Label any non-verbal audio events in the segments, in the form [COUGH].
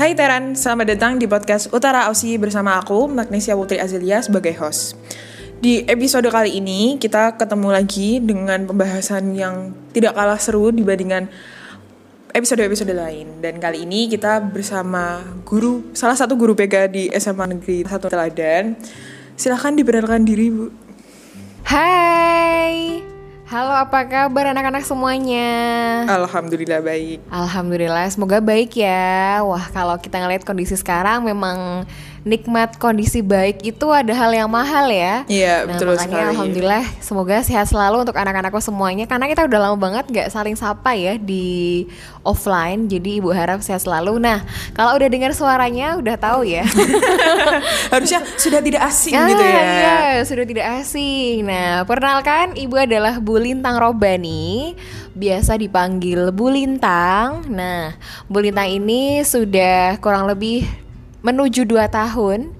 Hai Teran, selamat datang di podcast Utara Aussie bersama aku, Magnesia Putri Azelia sebagai host. Di episode kali ini, kita ketemu lagi dengan pembahasan yang tidak kalah seru dibandingkan episode-episode lain. Dan kali ini kita bersama guru, salah satu guru PK di SMA Negeri 1 Teladan. Silahkan diperkenalkan diri, Bu. Hai, halo apa kabar anak-anak semuanya? Alhamdulillah baik. Alhamdulillah, semoga baik ya. Wah, kalau kita ngeliat kondisi sekarang memang nikmat kondisi baik itu ada hal yang mahal ya. Iya, nah, betul makanya sekali. alhamdulillah semoga sehat selalu untuk anak-anakku semuanya karena kita udah lama banget gak saling sapa ya di offline. Jadi Ibu harap sehat selalu. Nah, kalau udah dengar suaranya udah tahu ya. [LAUGHS] Harusnya sudah tidak asing Ah, gitu ya. Iya, sudah tidak asing. Nah, perkenalkan Ibu adalah Bu Lintang Robani, biasa dipanggil Bu Lintang. Nah, Bu Lintang ini sudah kurang lebih menuju 2 tahun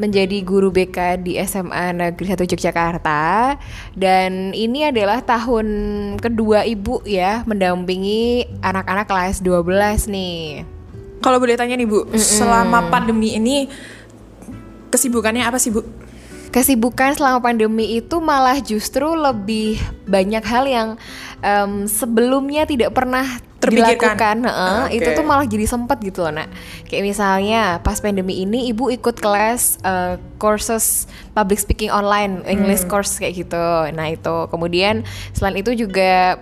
menjadi guru BK di SMA Negeri 1 Yogyakarta dan ini adalah tahun kedua Ibu ya mendampingi anak-anak kelas 12 nih. Kalau boleh tanya nih Bu, selama pandemi ini kesibukannya apa sih Bu? Kesibukan selama pandemi itu malah justru lebih banyak hal yang em, sebelumnya tidak pernah Terpikirkan. dilakukan. Heeh, Ah. Itu tuh malah jadi sempet gitu loh, nak. Kayak misalnya pas pandemi ini ibu ikut kelas eh, courses public speaking online, English course kayak gitu. Nah itu. Kemudian selain itu juga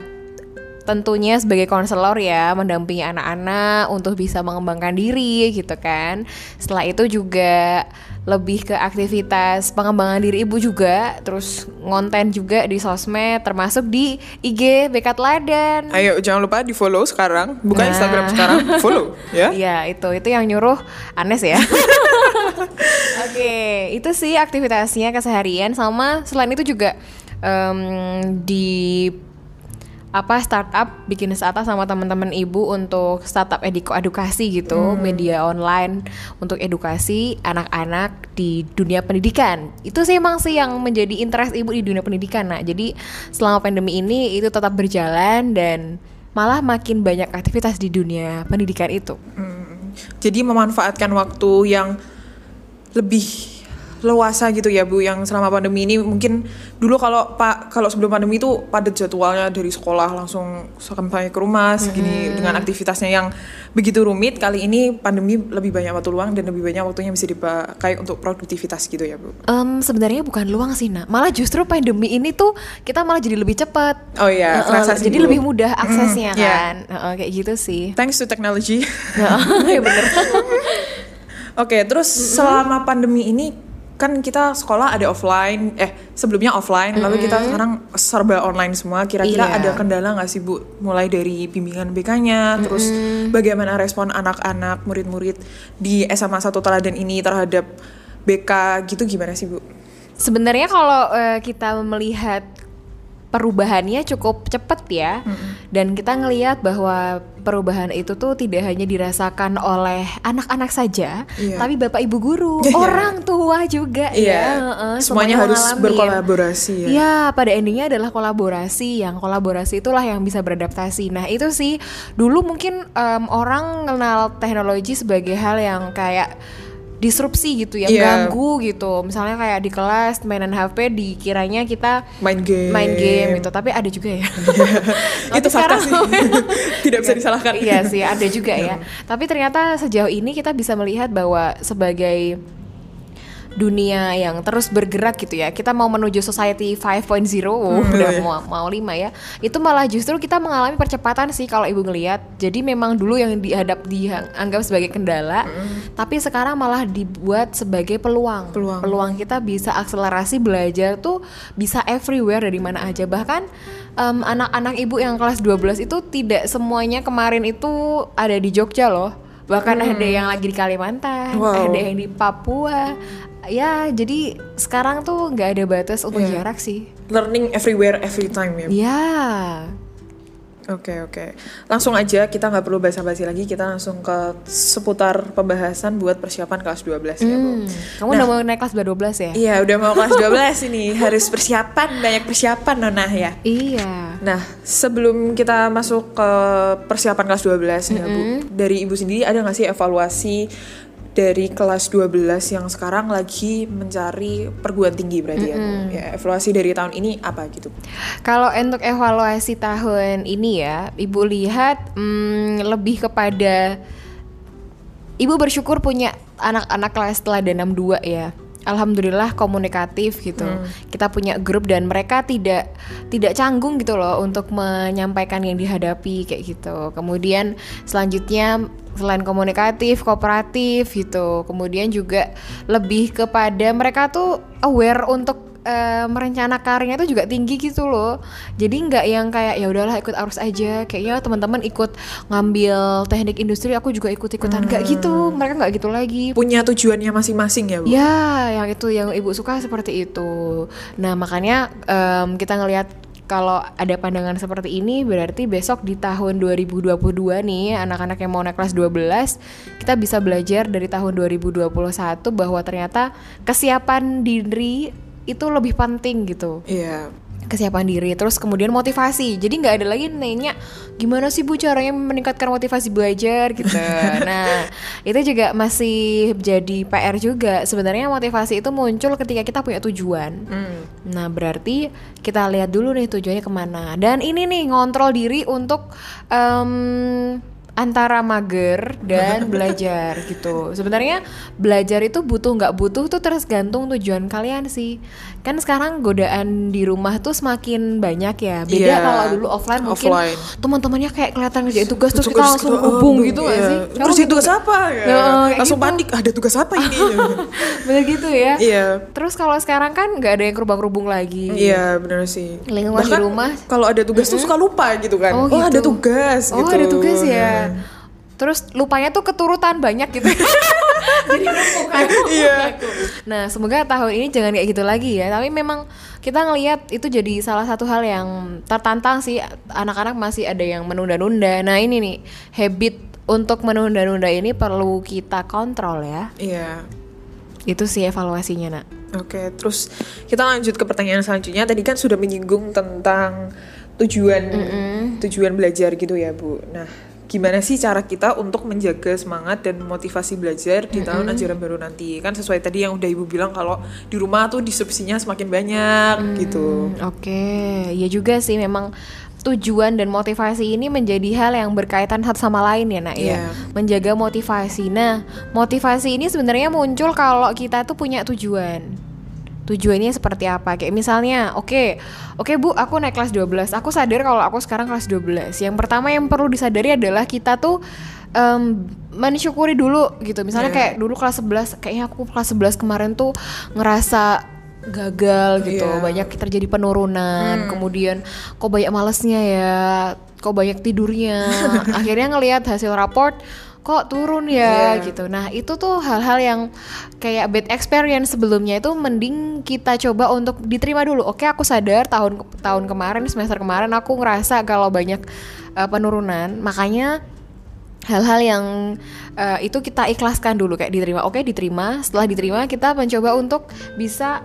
tentunya sebagai konselor ya mendampingi anak-anak untuk bisa mengembangkan diri gitu kan. Setelah itu juga lebih ke aktivitas pengembangan diri ibu juga, terus ngonten juga di sosmed termasuk di IG BK Teladan. Ayo jangan lupa di follow sekarang, buka Nah. Instagram sekarang, follow ya. [LAUGHS] Iya itu itu yang nyuruh Anes ya. [LAUGHS] Oke itu sih aktivitasnya keseharian sama selain itu juga em, di apa startup bikin startup sama teman-teman ibu untuk startup ediko edukasi gitu media online untuk edukasi anak-anak di dunia pendidikan. Itu sih emang sih yang menjadi interest ibu di dunia pendidikan nah jadi selama pandemi ini itu tetap berjalan dan malah makin banyak aktivitas di dunia pendidikan itu. Hmm, Jadi memanfaatkan waktu yang lebih luasa gitu ya Bu yang selama pandemi ini. Mungkin dulu kalau Pak kalau sebelum pandemi itu padat jadwalnya dari sekolah langsung sampai ke rumah segini dengan aktivitasnya yang begitu rumit. Kali ini pandemi lebih banyak waktu luang dan lebih banyak waktunya bisa dipakai untuk produktivitas gitu ya Bu. Em, sebenarnya bukan luang sih nak. Malah justru pandemi ini tuh kita malah jadi lebih cepat. Oh iya, kerasa sih, jadi lebih mudah aksesnya iya. kan. Heeh, kayak gitu sih. Thanks to technology. [LAUGHS] ya bener. [LAUGHS] Oke, terus selama pandemi ini kan kita sekolah ada offline, eh sebelumnya offline, lalu kita sekarang serba online semua. Kira-kira Iya. ada kendala nggak sih Bu? Mulai dari bimbingan BK-nya, terus bagaimana respon anak-anak, murid-murid di SMA 1 Teladan ini terhadap BK gitu gimana sih Bu? Sebenarnya kalau eh, kita melihat perubahannya cukup cepat ya, dan kita ngelihat bahwa perubahan itu tuh tidak hanya dirasakan oleh anak-anak saja, Iya. tapi bapak ibu guru, [LAUGHS] Iya. orang tua juga ya, heeh, semuanya harus mengalami. berkolaborasi ya. Ya, pada endingnya adalah kolaborasi. Yang kolaborasi itulah yang bisa beradaptasi. Nah, itu sih dulu mungkin em, orang kenal teknologi sebagai hal yang kayak disrupsi gitu ya, Iya. ganggu gitu. Misalnya kayak di kelas mainan HP dikiranya kita Main game. main game gitu, tapi ada juga ya. [LAUGHS] Itu fakta sih. [LAUGHS] Tidak bisa disalahkan. Iya sih, ada juga ya. Tapi ternyata sejauh ini kita bisa melihat bahwa sebagai dunia yang terus bergerak gitu ya. Kita mau menuju society 5.0, oh, Hmm, udah iya. mau mau 5 ya. Itu malah justru kita mengalami percepatan sih kalau Ibu ngelihat. Jadi memang dulu yang dihadap dianggap sebagai kendala, tapi sekarang malah dibuat sebagai peluang. Peluang. kita bisa akselerasi belajar tuh bisa everywhere dari mana aja. Bahkan anak-anak Ibu yang kelas 12 itu tidak semuanya kemarin itu ada di Jogja loh. Bahkan ada yang lagi di Kalimantan, Wow. ada yang di Papua. Ya, jadi sekarang tuh nggak ada batas untuk Iya. jarak sih. Learning everywhere every time ya. Ya, Oke oke, langsung aja kita nggak perlu basa-basi lagi, kita langsung ke seputar pembahasan buat persiapan kelas 12 ya Bu. Hmm, kamu udah mau naik kelas 12 ya? Iya udah mau kelas [LAUGHS] 12 ini, harus persiapan, banyak persiapan Nona ya. Iya. Nah sebelum kita masuk ke persiapan kelas 12 ya Bu, dari Ibu sendiri ada nggak sih evaluasi dari kelas 12 yang sekarang lagi mencari perguruan tinggi berarti ya Bu? Ya evaluasi dari tahun ini apa gitu? Kalau untuk evaluasi tahun ini ya, Ibu lihat hmm, lebih kepada Ibu bersyukur punya anak-anak kelas teladan 62 ya. Alhamdulillah komunikatif gitu. Kita punya grup dan mereka tidak tidak canggung gitu loh untuk menyampaikan yang dihadapi kayak gitu. Kemudian selanjutnya selain komunikatif, kooperatif gitu. Kemudian juga lebih kepada mereka tuh aware untuk eh, merencana karirnya itu juga tinggi gitu loh. Jadi nggak yang kayak ya udahlah ikut arus aja. Kayaknya teman-teman ikut ngambil teknik industri, aku juga ikut-ikutan. Nggak gitu. Mereka nggak gitu lagi. Punya tujuannya masing-masing ya Bu? Ya, yang itu yang ibu suka seperti itu. Nah makanya em, kita ngelihat kalau ada pandangan seperti ini berarti besok di tahun 2022 nih anak-anak yang mau naik kelas 12 kita bisa belajar dari tahun 2021 bahwa ternyata kesiapan diri itu lebih penting gitu Iya. Kesiapan diri terus kemudian motivasi. Jadi nggak ada lagi nanya gimana sih bu caranya meningkatkan motivasi belajar? gitu. [LAUGHS] Nah itu juga masih jadi PR juga. Sebenarnya motivasi itu muncul ketika kita punya tujuan. Hmm. nah berarti kita lihat dulu nih tujuannya ke mana. Dan ini nih ngontrol diri untuk em, antara mager dan [LAUGHS] belajar gitu. Sebenarnya belajar itu butuh nggak butuh tuh tergantung tujuan kalian sih. Kan sekarang godaan di rumah tuh semakin banyak ya. Beda Iya. kalau dulu offline mungkin teman-temannya kayak kelihatan ngerjain tugas terus kita langsung oh, hubung gitu nggak iya. sih? Terus itu gitu tugas apa ya? Ya, Langsung gitu. panik, ada tugas apa ini? [LAUGHS] Bener gitu ya. Iya. Terus kalau sekarang kan nggak ada yang kerubang-kerubung lagi. Iya benar sih. Lingkungan di Bahkan rumah. Kalau ada tugas tuh suka lupa gitu kan. Oh, Oh, ada gitu. tugas Oh gitu. ada tugas ya. Terus lupanya tuh keturutan banyak gitu. [LAUGHS] Jadi numpuk kan. Iya. Nah semoga tahun ini jangan kayak gitu lagi ya. Tapi memang kita ngelihat itu jadi salah satu hal yang tertantang sih. Anak-anak masih ada yang menunda-nunda. Nah ini nih habit untuk menunda-nunda ini perlu kita kontrol ya. Iya. Itu sih evaluasinya nak. Oke, terus kita lanjut ke pertanyaan selanjutnya. Tadi kan sudah menyinggung tentang tujuan tujuan belajar gitu ya, Bu. Nah, gimana sih cara kita untuk menjaga semangat dan motivasi belajar di tahun ajaran baru nanti? Kan sesuai tadi yang udah Ibu bilang kalau di rumah tuh disrupsinya semakin banyak gitu. Hmm, Oke, ya juga sih memang tujuan dan motivasi ini menjadi hal yang berkaitan satu sama lain ya nak ya. Iya. Menjaga motivasi. Nah, motivasi ini sebenarnya muncul kalau kita tuh punya tujuan. Tujuannya seperti apa? Kayak misalnya, oke, oke Bu, aku naik kelas 12. Aku sadar kalau aku sekarang kelas 12. Yang pertama yang perlu disadari adalah kita tuh em, mensyukuri dulu gitu. Misalnya Iya. kayak dulu kelas 11, kayaknya aku kelas 11 kemarin tuh ngerasa gagal gitu Iya. banyak terjadi penurunan kemudian kok banyak malesnya ya kok banyak tidurnya [LAUGHS] akhirnya ngelihat hasil raport kok turun ya Iya. gitu. Nah itu tuh hal-hal yang kayak bad experience sebelumnya itu mending kita coba untuk diterima dulu. Oke aku sadar tahun tahun kemarin semester kemarin aku ngerasa kalau banyak uh, penurunan. Makanya hal-hal yang uh, itu kita ikhlaskan dulu kayak diterima. Oke diterima. Setelah diterima kita mencoba untuk bisa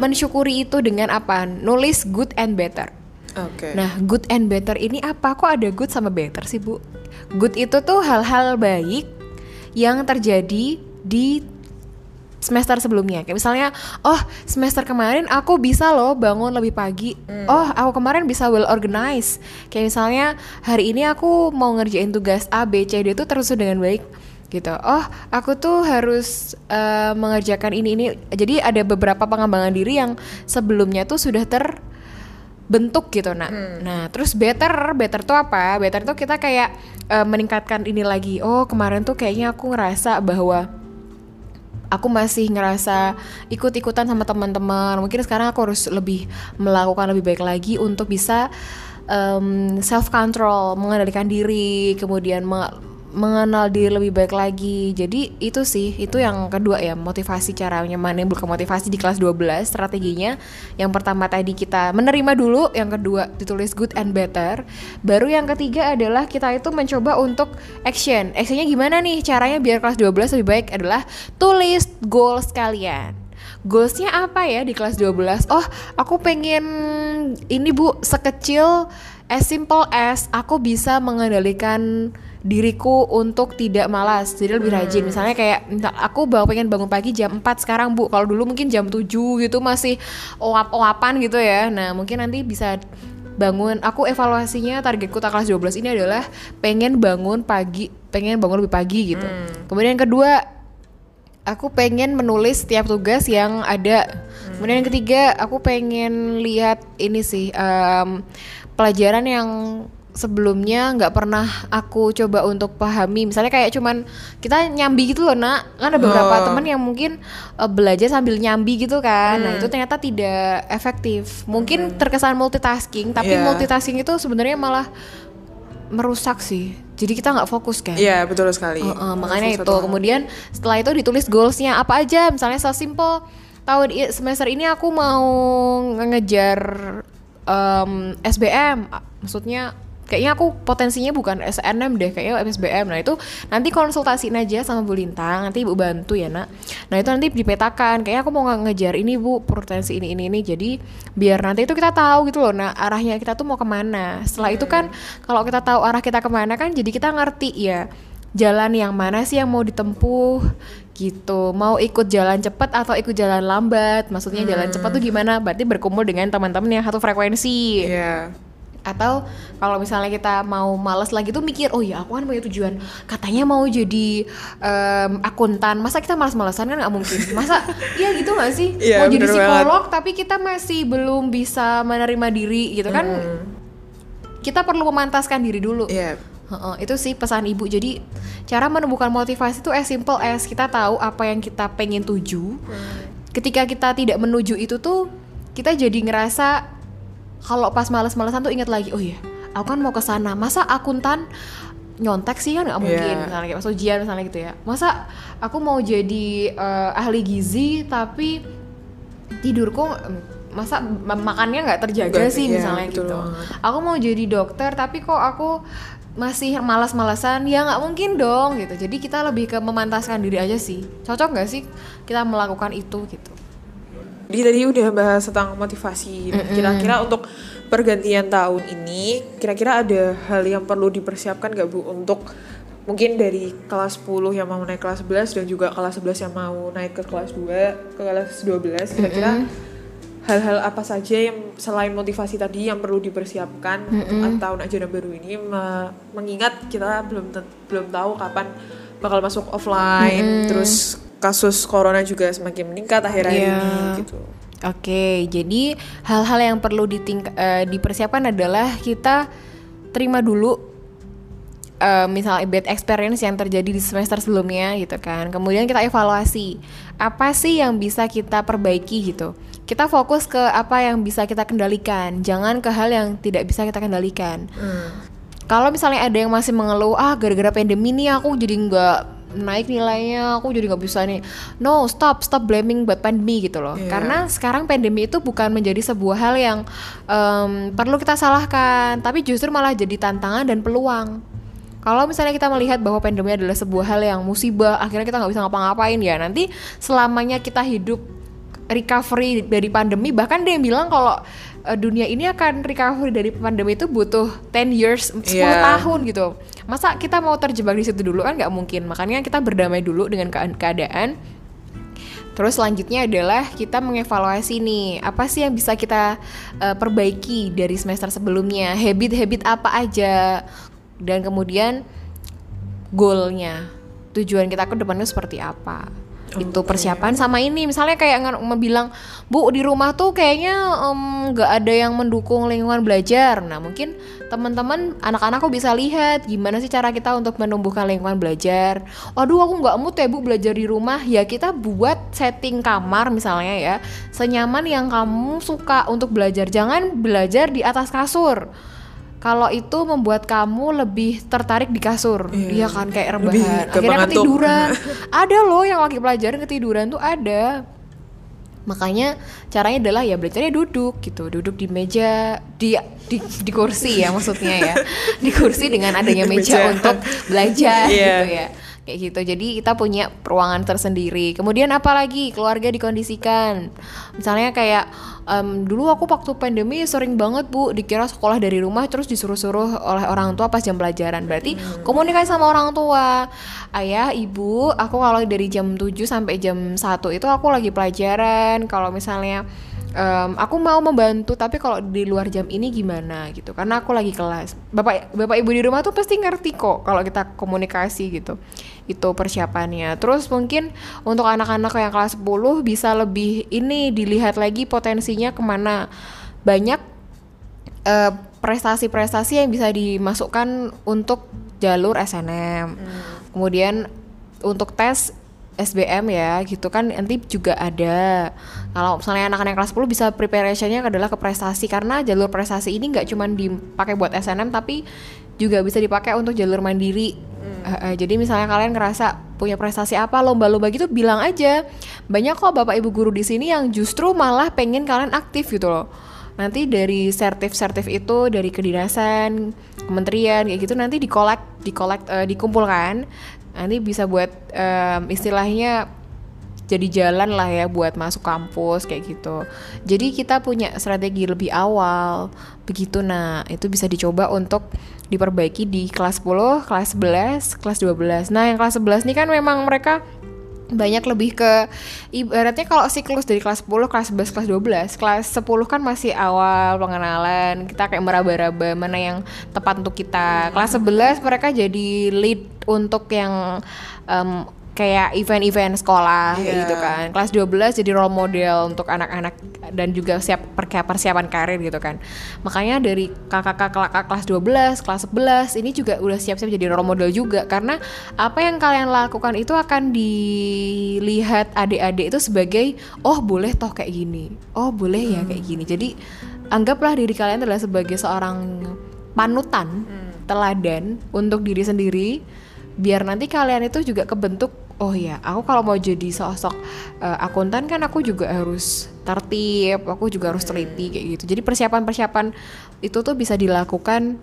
mensyukuri itu dengan apa? Nulis good and better. Oke. nah good and better ini apa? Kok ada good sama better sih bu good itu tuh hal-hal baik yang terjadi di semester sebelumnya. Kayak misalnya oh semester kemarin aku bisa loh bangun lebih pagi. Oh aku kemarin bisa well organized. Kayak misalnya hari ini aku mau ngerjain tugas A B C D itu terus dengan baik. Gitu. Oh aku tuh harus eh, mengerjakan ini ini. Jadi ada beberapa pengembangan diri yang sebelumnya tuh sudah terbentuk gitu nah nah terus better better tuh apa? Better tuh kita kayak eh, meningkatkan ini lagi. Oh kemarin tuh kayaknya aku ngerasa bahwa aku masih ngerasa ikut-ikutan sama teman-teman. Mungkin sekarang aku harus lebih melakukan lebih baik lagi untuk bisa self control, mengendalikan diri, kemudian me- mengenal diri lebih baik lagi. Jadi itu sih, itu yang kedua ya, motivasi caranya menimbulkan motivasi di kelas 12 strateginya. Yang pertama tadi kita menerima dulu, yang kedua ditulis good and better. Baru yang ketiga adalah kita itu mencoba untuk action. Actionnya gimana nih caranya biar kelas 12 lebih baik adalah tulis goals kalian. Goalsnya apa ya di kelas 12? Oh, aku pengen ini bu sekecil as simple as aku bisa mengendalikan diriku untuk tidak malas jadi lebih rajin. Misalnya kayak aku baru pengen bangun pagi jam 4 sekarang bu. Kalau dulu mungkin jam 7 gitu masih oap-oapan gitu ya. Nah mungkin nanti bisa bangun. Aku evaluasinya targetku tak kelas 12 ini adalah pengen bangun pagi pengen bangun lebih pagi gitu. Kemudian yang kedua aku pengen menulis setiap tugas yang ada. Kemudian yang ketiga aku pengen lihat ini sih em, pelajaran yang sebelumnya nggak pernah aku coba untuk pahami. Misalnya kayak cuman kita nyambi gitu loh nak. Kan ada beberapa Oh. teman yang mungkin eh, belajar sambil nyambi gitu kan. Nah itu ternyata tidak efektif. Mungkin terkesan multitasking tapi Iya. multitasking itu sebenarnya malah merusak sih. Jadi kita nggak fokus kan. Iya betul sekali. Heeh, makanya Sesuatu itu. kemudian setelah itu ditulis goalsnya apa aja. Misalnya sesimpel tahun semester ini aku mau ngejar em, SBM A- maksudnya kayaknya aku potensinya bukan SNM deh kayaknya SBM nah itu nanti konsultasiin aja sama Bu Lintang nanti Ibu bantu ya nak. Nah itu nanti dipetakan. Kayaknya aku mau nge- ngejar ini Bu potensi ini ini ini. Jadi biar nanti itu kita tahu gitu loh nah arahnya kita tuh mau ke mana. Setelah itu kan kalau kita tahu arah kita ke mana kan jadi kita ngerti ya jalan yang mana sih yang mau ditempuh gitu. Mau ikut jalan cepat atau ikut jalan lambat? Maksudnya jalan cepat tuh gimana? Berarti berkumpul dengan teman-teman yang satu frekuensi. Iya. Atau kalau misalnya kita mau males lagi tuh mikir oh ya aku kan punya tujuan. Katanya mau jadi em, akuntan. Masa kita malas-malesan kan nggak mungkin? Masa? [LAUGHS] Iya gitu nggak sih? Iya, mau jadi bener banget. psikolog tapi kita masih belum bisa menerima diri gitu kan? Kita perlu memantaskan diri dulu. Iya. Heeh, itu sih pesan ibu. Jadi cara menumbuhkan motivasi itu as simple as kita tahu apa yang kita pengen tuju. Ketika kita tidak menuju itu tuh kita jadi ngerasa kalau pas males-malesan tuh ingat lagi, oh iya, aku kan mau ke sana. Masa akuntan nyontek sih kan nggak mungkin Iya. misalnya kayak pas ujian misalnya gitu ya. Masa aku mau jadi eh, ahli gizi tapi tidurku em, masa ma- makannya nggak terjaga Nggak, sih iya, misalnya gitu banget. aku mau jadi dokter tapi kok aku masih malas-malasan ya nggak mungkin dong gitu jadi kita lebih ke memantaskan diri aja sih cocok nggak sih kita melakukan itu gitu Jadi tadi udah bahas tentang motivasi. Nah, Kira-kira untuk pergantian tahun ini, kira-kira ada hal yang perlu dipersiapkan gak Bu? Untuk mungkin dari kelas 10 yang mau naik kelas 11 dan juga kelas 11 yang mau naik ke kelas 2, ke kelas 12, kira-kira hal-hal apa saja yang selain motivasi tadi yang perlu dipersiapkan untuk tahun ajaran baru ini? Me- mengingat kita belum belum tahu kapan bakal masuk offline terus kasus corona juga semakin meningkat akhir-akhir Iya. ini gitu. Oke, jadi hal-hal yang perlu eh, dipersiapkan adalah kita terima dulu eh, misalnya bad experience yang terjadi di semester sebelumnya gitu kan. Kemudian kita evaluasi apa sih yang bisa kita perbaiki gitu. Kita fokus ke apa yang bisa kita kendalikan, jangan ke hal yang tidak bisa kita kendalikan. Kalau misalnya ada yang masih mengeluh, ah gara-gara pandemi nih aku jadi nggak naik nilainya, aku jadi nggak bisa nih. No, stop, stop blaming buat pandemi gitu loh. Iya. Karena sekarang pandemi itu bukan menjadi sebuah hal yang em, perlu kita salahkan, tapi justru malah jadi tantangan dan peluang. Kalau misalnya kita melihat bahwa pandemi adalah sebuah hal yang musibah, akhirnya kita nggak bisa ngapa-ngapain ya. Nanti selamanya kita hidup recovery dari pandemi, bahkan dia yang bilang kalau eh, dunia ini akan recovery dari pandemi itu butuh 10 years, 10 Iya. tahun gitu. Masa kita mau terjebak di situ dulu kan nggak mungkin. Makanya kita berdamai dulu dengan keadaan- keadaan. Terus selanjutnya adalah kita mengevaluasi nih apa sih yang bisa kita eh, perbaiki dari semester sebelumnya, habit-habit apa aja, dan kemudian goalnya, tujuan kita ke depannya seperti apa. Itu persiapan sama ini misalnya kayak mau bilang bu di rumah tuh kayaknya nggak ada yang mendukung lingkungan belajar. Nah mungkin teman-teman anak-anakku bisa lihat gimana sih cara kita untuk menumbuhkan lingkungan belajar. Aduh aku nggak mood ya bu belajar di rumah. Ya kita buat setting kamar misalnya ya senyaman yang kamu suka untuk belajar. Jangan belajar di atas kasur kalau itu membuat kamu lebih tertarik di kasur, iya kan kayak rebahan. Akhirnya ngantuk. ketiduran. [LAUGHS] ada loh yang lagi pelajaran ketiduran tuh ada. Makanya caranya adalah ya belajarnya duduk gitu, duduk di meja, di di, di kursi ya maksudnya ya, [LAUGHS] di kursi dengan adanya meja Meja. untuk belajar Iya. gitu ya kayak gitu. Jadi kita punya ruangan tersendiri. Kemudian apalagi keluarga dikondisikan. Misalnya kayak em, dulu aku waktu pandemi sering banget bu dikira sekolah dari rumah terus disuruh-suruh oleh orang tua pas jam pelajaran. Berarti komunikasi sama orang tua. Ayah ibu aku kalau dari jam 7 sampai jam 1 itu aku lagi pelajaran. Kalau misalnya Em, aku mau membantu tapi kalau di luar jam ini gimana gitu. Karena aku lagi kelas. Bapak bapak ibu di rumah tuh pasti ngerti kok kalau kita komunikasi gitu. Itu persiapannya. Terus mungkin untuk anak-anak yang kelas 10 bisa lebih ini dilihat lagi potensinya ke mana. Banyak eh, prestasi-prestasi yang bisa dimasukkan untuk jalur SNM kemudian untuk tes SBM ya gitu kan. Nanti juga ada. Kalau misalnya anak-anak kelas 10 bisa preparationnya adalah ke prestasi karena jalur prestasi ini nggak cuma dipakai buat SNM tapi juga bisa dipakai untuk jalur mandiri. Eh, eh, jadi misalnya kalian ngerasa punya prestasi apa lomba-lomba gitu bilang aja. Banyak kok bapak ibu guru di sini yang justru malah pengen kalian aktif gitu loh. Nanti dari sertif-sertif itu dari kedinasan kementerian kayak gitu nanti dikolek dikolek eh, dikumpulkan nanti bisa buat em, istilahnya jadi jalan lah ya buat masuk kampus kayak gitu. Jadi kita punya strategi lebih awal begitu. Nah itu bisa dicoba untuk diperbaiki di kelas 10, kelas 11, kelas 12 nah yang kelas 11 ini kan memang mereka banyak lebih ke ibaratnya kalau siklus dari kelas 10, kelas 11, kelas 12 kelas 10 kan masih awal pengenalan kita kayak meraba-raba mana yang tepat untuk kita. Kelas 11 mereka jadi lead untuk yang em, kayak event-event sekolah Iya. gitu kan. Kelas 12 jadi role model untuk anak-anak dan juga siap persiapan karir gitu kan. Makanya dari kakak-kakak kelas 12 kelas 11 ini juga udah siap-siap jadi role model juga. Karena apa yang kalian lakukan itu akan dilihat adik-adik itu sebagai oh boleh toh kayak gini. Oh boleh ya kayak gini. Jadi anggaplah diri kalian adalah sebagai seorang panutan teladan untuk diri sendiri. Biar nanti kalian itu juga kebentuk oh ya aku kalau mau jadi sosok eh, akuntan kan aku juga harus tertib aku juga harus teliti kayak gitu. Jadi persiapan-persiapan itu tuh bisa dilakukan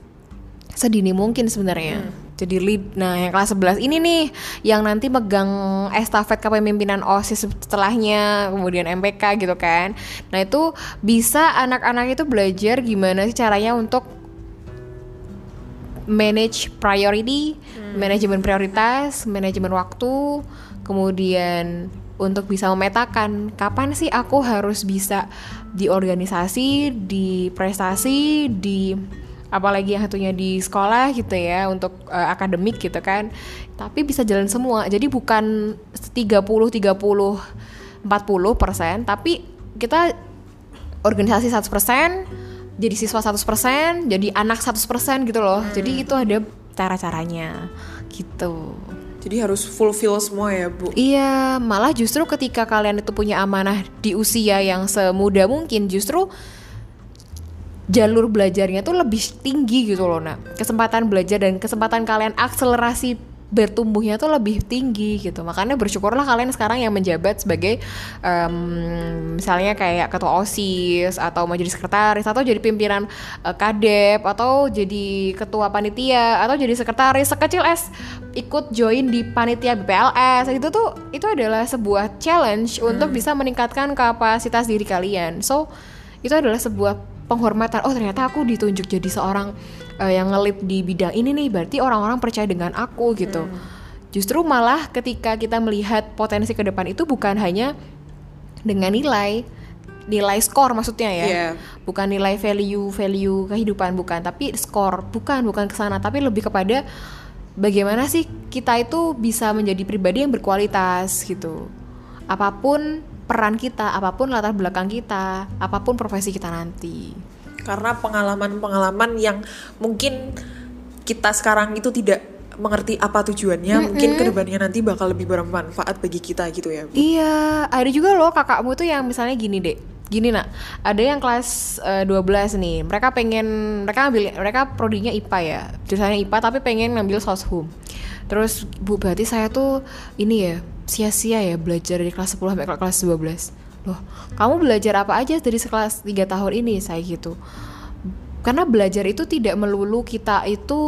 sedini mungkin sebenarnya. Jadi lead nah yang kelas 11 ini nih yang nanti megang estafet kepemimpinan OSIS setelahnya kemudian MPK gitu kan. Nah itu bisa anak-anak itu belajar gimana sih caranya untuk manage priority, manajemen prioritas, manajemen waktu, kemudian untuk bisa memetakan kapan sih aku harus bisa di organisasi, di prestasi, di apalagi yang satunya di sekolah gitu ya untuk eh, akademik gitu kan. Tapi bisa jalan semua. Jadi bukan 30 30 40 persen, tapi kita organisasi 100%, jadi siswa 100%, jadi anak 100% gitu loh. Jadi itu ada cara-caranya gitu. Jadi harus fulfill semua ya bu. Iya, malah justru ketika kalian itu punya amanah di usia yang semuda mungkin justru jalur belajarnya tuh lebih tinggi gitu loh, nak. Kesempatan belajar dan kesempatan kalian akselerasi bertumbuhnya tuh lebih tinggi gitu. Makanya bersyukurlah kalian sekarang yang menjabat sebagai em, misalnya kayak ketua OSIS atau jadi sekretaris atau jadi pimpinan eh, kadep atau jadi ketua panitia atau jadi sekretaris sekecil es ikut join di panitia BPLS itu tuh itu adalah sebuah challenge untuk bisa meningkatkan kapasitas diri kalian. So itu adalah sebuah penghormatan. Oh ternyata aku ditunjuk jadi seorang eh, yang ngelit di bidang ini nih. Berarti orang-orang percaya dengan aku gitu. Justru malah ketika kita melihat potensi ke depan itu bukan hanya dengan nilai nilai skor maksudnya ya Iya. bukan nilai value value kehidupan bukan tapi skor bukan bukan ke sana tapi lebih kepada bagaimana sih kita itu bisa menjadi pribadi yang berkualitas gitu apa pun peran kita apa pun latar belakang kita apa pun profesi kita nanti. Karena pengalaman-pengalaman yang mungkin kita sekarang itu tidak mengerti apa tujuannya, mungkin ke depannya nanti bakal lebih bermanfaat bagi kita gitu ya bu. Iya, ada juga loh kakakmu tuh yang misalnya gini deh. gini nak. Ada yang kelas eh, 12 nih. Mereka pengen mereka ambil mereka prodinya IPA ya. Jurusannya IPA tapi pengen ngambil soshum. Terus bu berarti saya tuh ini ya sia-sia ya belajar dari kelas 10 sampai ke kelas 12 loh kamu belajar apa aja dari sekelas 3 tahun ini? Saya gitu. Karena belajar itu tidak melulu kita itu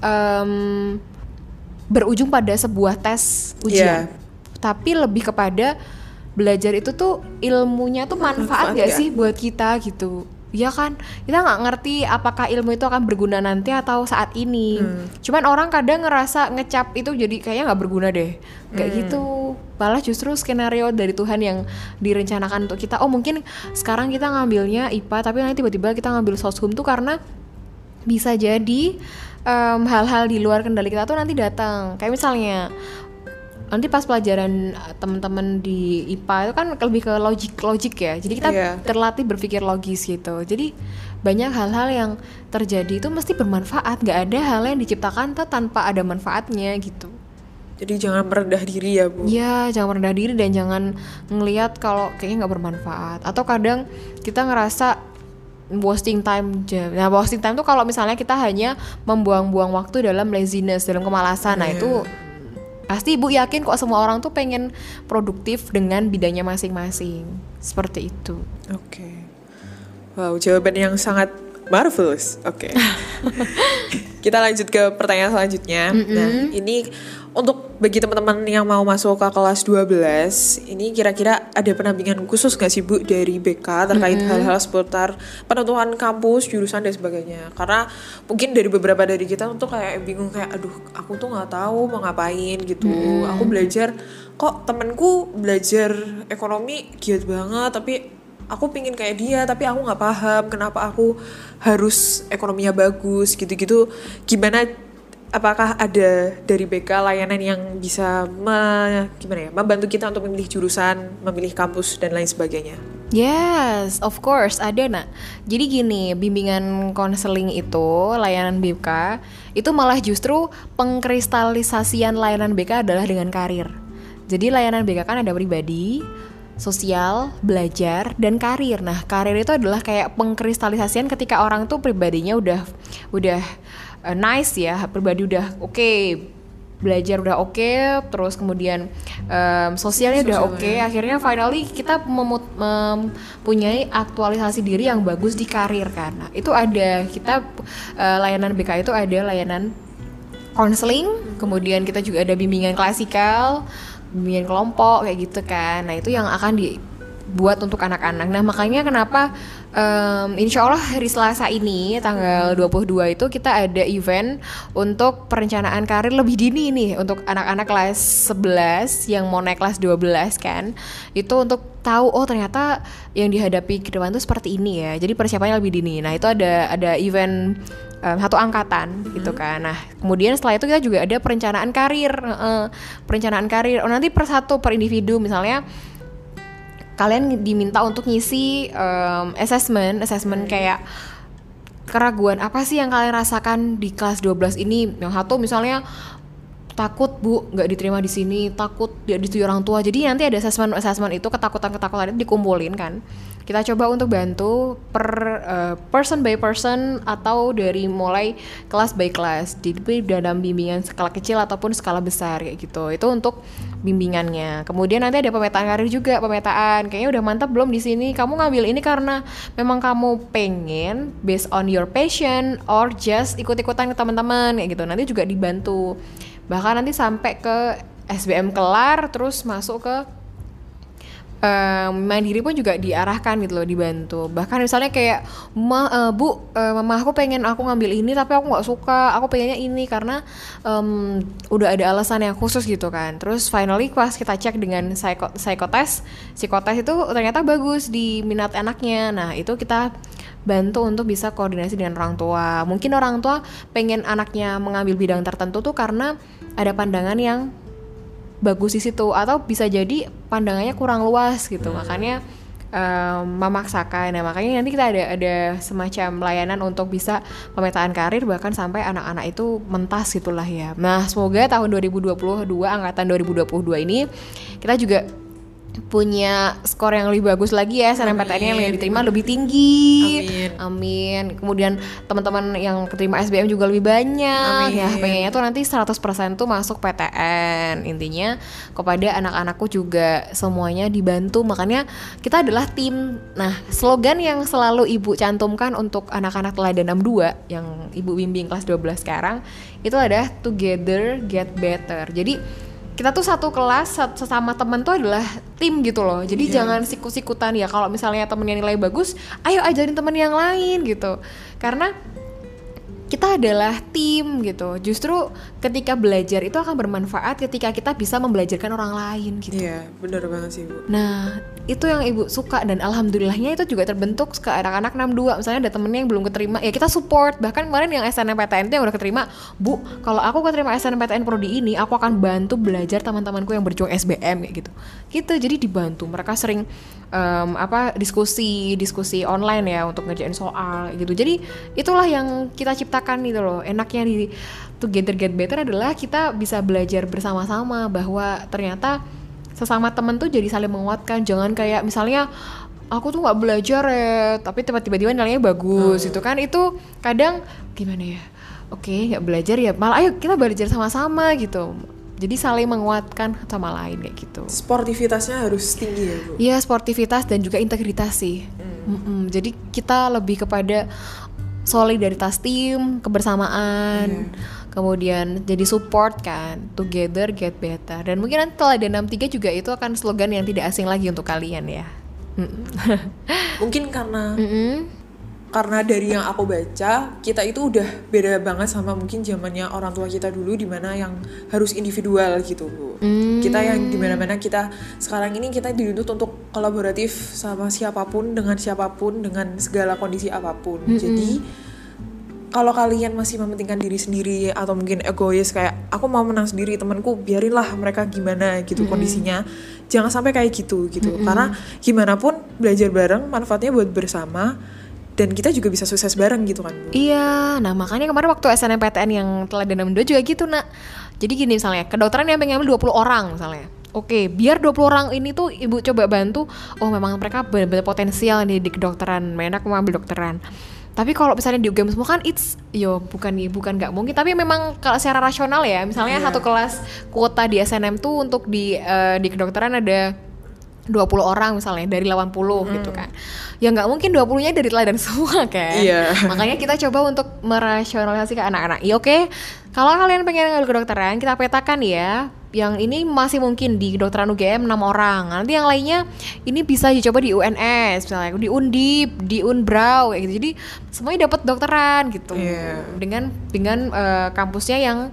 em, berujung pada sebuah tes ujian. Iya. tapi lebih kepada belajar itu tuh ilmunya tuh manfaat, Manfaat gak ya. sih buat kita gitu ya kan? Kita nggak ngerti apakah ilmu itu akan berguna nanti atau saat ini. Hmm. cuman orang kadang ngerasa ngecap itu jadi kayaknya nggak berguna deh. Nggak Hmm. gitu. Malah justru skenario dari Tuhan yang direncanakan untuk kita. Oh mungkin sekarang kita ngambilnya IPA tapi nanti tiba-tiba kita ngambil soshum tuh karena bisa jadi em, hal-hal di luar kendali kita tuh nanti datang. Kayak misalnya nanti pas pelajaran eh, teman-teman di IPA itu kan lebih ke logik logik ya jadi kita Iya. terlatih berpikir logis gitu jadi banyak hal-hal yang terjadi itu mesti bermanfaat nggak ada hal yang diciptakan tuh tanpa ada manfaatnya gitu Jadi jangan merendah diri ya bu. Ya, jangan merendah diri dan jangan ngelihat kalau kayaknya nggak bermanfaat. Atau kadang kita ngerasa wasting time aja. Nah, wasting time tuh kalau misalnya kita hanya membuang-buang waktu dalam laziness, dalam kemalasan. Nah, Iya. itu pasti Ibu yakin kok semua orang tuh pengen produktif dengan bidangnya masing-masing. Seperti itu. Oke. Wow, jawaban yang sangat marvelous. Oke. [LAUGHS] Kita lanjut ke pertanyaan selanjutnya. Nah, ini untuk bagi teman-teman yang mau masuk ke kelas 12, ini kira-kira ada pendampingan khusus nggak sih Bu dari BK terkait hal-hal seputar penentuan kampus, jurusan dan sebagainya? Karena mungkin dari beberapa dari kita untuk kayak bingung kayak aduh, aku tuh nggak tahu mau ngapain gitu. Aku belajar kok temenku belajar ekonomi giat banget tapi aku pingin kayak dia tapi aku nggak paham kenapa aku harus ekonominya bagus gitu-gitu gimana apakah ada dari BK layanan yang bisa me- gimana ya membantu kita untuk memilih jurusan memilih kampus dan lain sebagainya Yes, of course ada nak. Jadi gini, bimbingan konseling itu layanan BK itu malah justru pengkristalisasian layanan BK adalah dengan karir. Jadi layanan BK kan ada pribadi, sosial, belajar, dan karir. Nah, karir itu adalah kayak pengkristalisasian ketika orang tuh pribadinya udah udah eh, nice ya, pribadi udah oke, belajar udah oke, terus kemudian em, sosialnya udah oke, akhirnya finally kita memut- mempunyai aktualisasi diri yang bagus di karir kan. Nah, itu ada kita eh, layanan BK itu ada layanan konseling, kemudian kita juga ada bimbingan klasikal, bimbingan kelompok kayak gitu kan. Nah, itu yang akan dibuat untuk anak-anak. Nah, makanya kenapa em, insya Allah hari Selasa ini tanggal 22 itu kita ada event untuk perencanaan karir lebih dini nih untuk anak-anak kelas 11 yang mau naik kelas 12 kan. Itu untuk tahu oh ternyata yang dihadapi ke depan tuh seperti ini ya. Jadi persiapannya lebih dini. Nah, itu ada ada event um, satu angkatan gitu kan. Nah, kemudian setelah itu kita juga ada perencanaan karir, heeh, perencanaan karir. Oh, nanti per satu per individu misalnya kalian diminta untuk ngisi um, assessment, assessment kayak keraguan apa sih yang kalian rasakan di kelas 12 ini? Yang satu misalnya takut bu nggak diterima di sini takut tidak disetujui orang tua. Jadi nanti ada assessment assessment itu ketakutan ketakutan itu dikumpulin kan. Kita coba untuk bantu per uh, person by person atau dari mulai kelas by kelas jadi dalam bimbingan skala kecil ataupun skala besar kayak gitu. Itu untuk bimbingannya. Kemudian nanti ada pemetaan karir juga pemetaan. Kayaknya udah mantap belum di sini? Kamu ngambil ini karena memang kamu pengen based on your passion or just ikut-ikutan ke teman-teman kayak gitu. Nanti juga dibantu bahkan nanti sampai ke SBM kelar terus masuk ke eh, mandiri pun juga diarahkan gitu loh dibantu. Bahkan misalnya kayak ma eh, bu eh, mama aku pengen aku ngambil ini tapi aku nggak suka. Aku pengennya ini karena em, udah ada alasan yang khusus gitu kan. Terus finally pas kita cek dengan psiko psikotes psikotes itu ternyata bagus di minat anaknya nah itu kita bantu untuk bisa koordinasi dengan orang tua. Mungkin orang tua pengen anaknya mengambil bidang tertentu tuh karena ada pandangan yang bagus di situ atau bisa jadi pandangannya kurang luas gitu. Makanya em, memaksakan. Nah, makanya nanti kita ada ada semacam layanan untuk bisa pemetaan karir bahkan sampai anak-anak itu mentas gitulah ya. Nah, semoga tahun 2022 angkatan 2022 ini kita juga punya skor yang lebih bagus lagi ya SNMPTN-nya yang diterima lebih tinggi. Amin. Amin. Kemudian teman-teman yang keterima SBM juga lebih banyak. Amin. Ya, pengennya tuh nanti 100% tuh masuk PTN. Intinya kepada anak-anakku juga semuanya dibantu. Makanya kita adalah tim. Nah, slogan yang selalu Ibu cantumkan untuk anak-anak teladan 62 yang Ibu bimbing kelas 12 sekarang itu adalah together get better. Jadi kita tuh satu kelas sesama teman tuh adalah tim gitu loh. Jadi Iya. jangan sikut-sikutan ya. Kalau misalnya temennya nilai bagus ayo ajarin temen yang lain gitu. Karena kita adalah tim gitu. Justru ketika belajar itu akan bermanfaat ketika kita bisa membelajarkan orang lain gitu. Iya, bener banget sih bu. Nah, itu yang ibu suka dan alhamdulillahnya itu juga terbentuk ke anak-anak 62 misalnya ada temennya yang belum keterima ya kita support. Bahkan kemarin yang SNMPTN itu yang udah keterima bu kalau aku keterima SNMPTN prodi ini aku akan bantu belajar teman-temanku yang berjuang SBM kayak gitu. Gitu jadi dibantu. Mereka sering em, apa diskusi diskusi online ya untuk ngerjain soal gitu. Jadi itulah yang kita ciptakan gitu loh. Enaknya di Together Get Better adalah kita bisa belajar bersama-sama bahwa ternyata sesama temen tuh jadi saling menguatkan. Jangan kayak misalnya aku tuh nggak belajar ya tapi tiba-tiba nilainya bagus itu kan. Itu kadang gimana ya? Oke nggak belajar ya malah ayo kita belajar sama-sama gitu. Jadi saling menguatkan sama lain kayak gitu. Sportivitasnya harus tinggi ya bu. Iya sportivitas dan juga integritas sih. Mm-mm. Jadi kita lebih kepada solidaritas tim, kebersamaan, kemudian jadi support kan, together get better. Dan mungkin nanti teladan 63 juga itu akan slogan yang tidak asing lagi untuk kalian ya. [LAUGHS] Mungkin karena Mm-mm. Karena dari yang aku baca kita itu udah beda banget sama mungkin zamannya orang tua kita dulu di mana yang harus individual gitu. Bu Hmm. kita yang di mana mana kita sekarang ini kita dituntut untuk kolaboratif sama siapa pun dengan siapa pun dengan segala kondisi apa pun. Jadi kalau kalian masih mementingkan diri sendiri atau mungkin egois kayak aku mau menang sendiri temanku biarinlah mereka gimana gitu kondisinya. Jangan sampai kayak gitu gitu. Karena gimana pun belajar bareng manfaatnya buat bersama dan kita juga bisa sukses bareng gitu kan Bu. Iya, nah makanya kemarin waktu SNMPTN yang teladan 62 juga gitu nak Jadi gini misalnya, kedokteran yang pengen ambil 20 orang misalnya Oke, biar 20 orang ini tuh ibu coba bantu Oh memang mereka benar-benar potensial nih di kedokteran Enak mau ambil dokteran tapi kalau misalnya di UGM semua kan it's yo bukan nih bukan nggak mungkin tapi memang kalau secara rasional ya misalnya Iya. satu kelas kuota di SNM tuh untuk di eh, di kedokteran ada 20 orang misalnya dari 80 gitu kan. Ya nggak mungkin 20-nya dari teladan [LAUGHS] semua kan. Iya. Makanya kita coba untuk merasionalisasi ke anak-anak. Ya oke, kalau kalian pengen ngambil kedokteran, kita petakan ya. Yang ini masih mungkin di kedokteran UGM 6 orang. Nanti yang lainnya ini bisa dicoba di UNS, misalnya di Undip, di Unbrau gitu. Jadi semuanya dapat dokteran gitu. Iya. Dengan dengan eh, kampusnya yang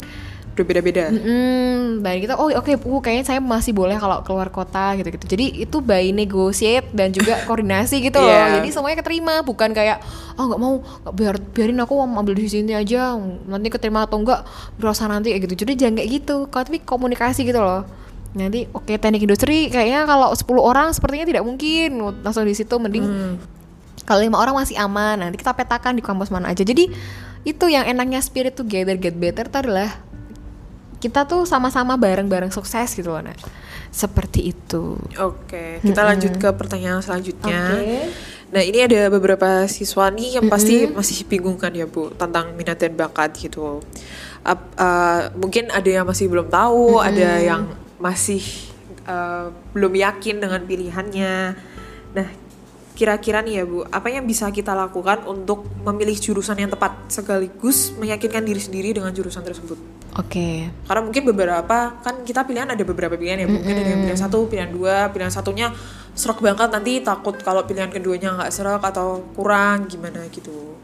berbeda-beda Mm, dan kita oh oke uh, kayaknya saya masih boleh kalau keluar kota gitu gitu jadi itu by negotiate dan juga [LAUGHS] koordinasi gitu loh. Iya. jadi semuanya keterima bukan kayak oh nggak mau biar biarin aku mau ambil di sini aja nanti keterima atau enggak berasa nanti kayak gitu. Jadi jangan kayak gitu. Kalau tapi komunikasi gitu loh. Nanti oke teknik industri kayaknya kalau 10 orang sepertinya tidak mungkin. Langsung di situ mending kalau lima orang masih aman nanti kita petakan di kampus mana aja. Jadi itu yang enaknya spirit together get better itu adalah kita tuh sama-sama bareng-bareng sukses gitu loh Nak. seperti itu Oke, kita lanjut ke pertanyaan selanjutnya. Oke. Nah, ini ada beberapa siswa nih yang pasti masih bingung kan ya, Bu, tentang minat dan bakat gitu. Ap- uh, mungkin ada yang masih belum tahu, ada yang masih uh, belum yakin dengan pilihannya. Nah, kira-kira nih ya, Bu, apa yang bisa kita lakukan untuk memilih jurusan yang tepat sekaligus meyakinkan diri sendiri dengan jurusan tersebut? oke. Karena mungkin beberapa kan kita pilihan ada beberapa pilihan ya, mungkin ada yang pilihan satu, pilihan dua, pilihan satunya serak banget nanti takut kalau pilihan keduanya nggak serak atau kurang gimana gitu.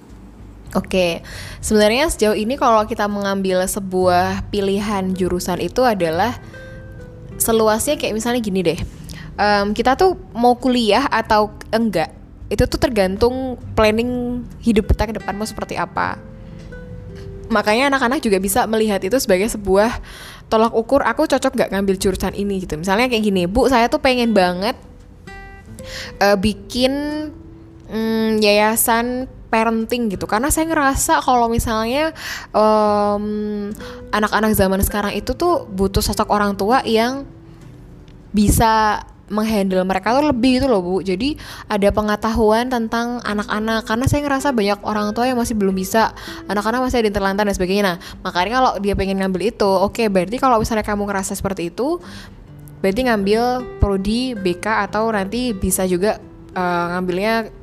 Oke, sebenarnya sejauh ini kalau kita mengambil sebuah pilihan jurusan itu adalah seluasnya kayak misalnya gini deh, Em, kita tuh mau kuliah atau enggak, itu tuh tergantung planning hidup kita ke depan mau seperti apa. Makanya anak-anak juga bisa melihat itu sebagai sebuah tolak ukur aku cocok nggak ngambil jurusan ini gitu. Misalnya kayak gini, Bu, saya tuh pengen banget eh, bikin mm, yayasan parenting gitu karena saya ngerasa kalau misalnya em, anak-anak zaman sekarang itu tuh butuh sosok orang tua yang bisa menghandle mereka tuh lebih gitu loh bu. Jadi ada pengetahuan tentang anak-anak. Karena saya ngerasa banyak orang tua yang masih belum bisa anak-anak masih ada yang terlantar dan sebagainya. Nah makanya kalau dia pengen ngambil itu oke okay, berarti kalau misalnya kamu ngerasa seperti itu berarti ngambil prodi BK atau nanti bisa juga uh, ngambilnya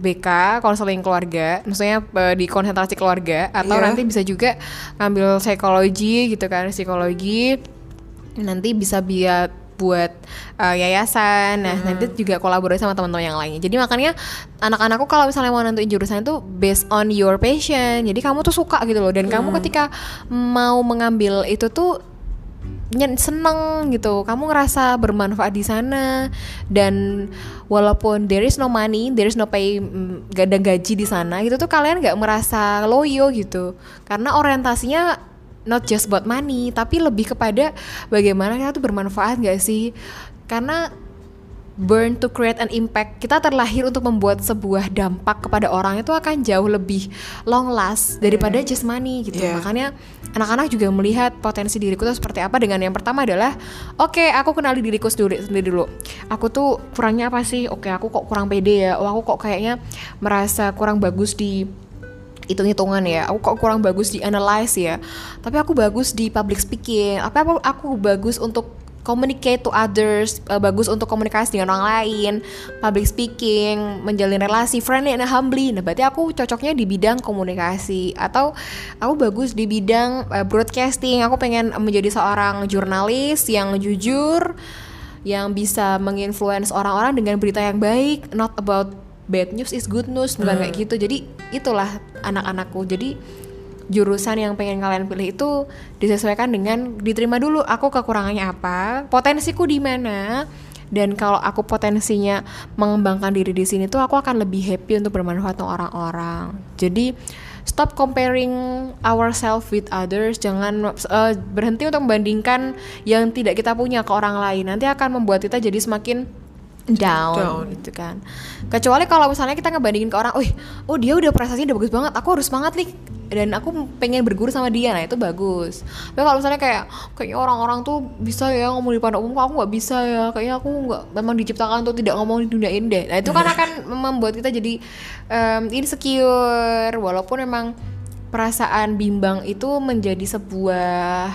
BK konseling keluarga. Maksudnya uh, di konsentrasi keluarga. Atau yeah. nanti bisa juga ngambil psikologi gitu kan psikologi. Nanti bisa biar buat uh, yayasan. Nah, hmm. nanti juga kolaborasi sama teman-teman yang lainnya. Jadi makanya anak-anakku kalau misalnya mau nentuin jurusan itu based on your passion. Jadi kamu tuh suka gitu loh dan hmm. kamu ketika mau mengambil itu tuh seneng gitu kamu ngerasa bermanfaat di sana dan walaupun there is no money there is no pay mm, gak ada gaji di sana gitu tuh kalian nggak merasa loyo gitu karena orientasinya not just about money tapi lebih kepada bagaimana kita tuh bermanfaat gak sih? Karena burn to create an impact kita terlahir untuk membuat sebuah dampak kepada orang itu akan jauh lebih long last daripada yeah. just money gitu. Yeah. makanya anak-anak juga melihat potensi diriku tuh seperti apa dengan yang pertama adalah oke okay, aku kenali diriku sendiri sendiri dulu. Aku tuh kurangnya apa sih? Oke okay, aku kok kurang pede ya? Oh aku kok kayaknya merasa kurang bagus di hitung-hitungan ya. Aku kok kurang bagus di analyze ya. Tapi aku bagus di public speaking. Apa aku aku bagus untuk communicate to others uh, bagus untuk komunikasi dengan orang lain public speaking menjalin relasi friendly and humbly. Nah berarti aku cocoknya di bidang komunikasi atau aku bagus di bidang uh, broadcasting. Aku pengen menjadi seorang jurnalis yang jujur yang bisa menginfluence orang-orang dengan berita yang baik not about bad news is good news bukan hmm. kayak gitu. Jadi itulah anak-anakku. Jadi jurusan yang pengen kalian pilih itu disesuaikan dengan diterima dulu aku kekurangannya apa potensiku di mana. Dan kalau aku potensinya mengembangkan diri di sini tuh aku akan lebih happy untuk bermanfaat untuk orang-orang. Jadi stop comparing ourselves with others. Jangan uh, berhenti untuk membandingkan yang tidak kita punya ke orang lain. Nanti akan membuat kita jadi semakin down, down. gitu kan. Kecuali kalau misalnya kita ngebandingin ke orang, wih, oh dia udah prestasinya udah bagus banget, aku harus semangat nih. Dan aku pengen berguru sama dia nah itu bagus. Tapi kalau misalnya kayak kayak orang-orang tuh bisa ya ngomong di depan umum aku nggak bisa ya? Kayaknya aku nggak memang diciptakan untuk tidak ngomong di dunia ini deh. Nah itu kan akan [LAUGHS] membuat kita jadi um, insecure. Walaupun memang perasaan bimbang itu menjadi sebuah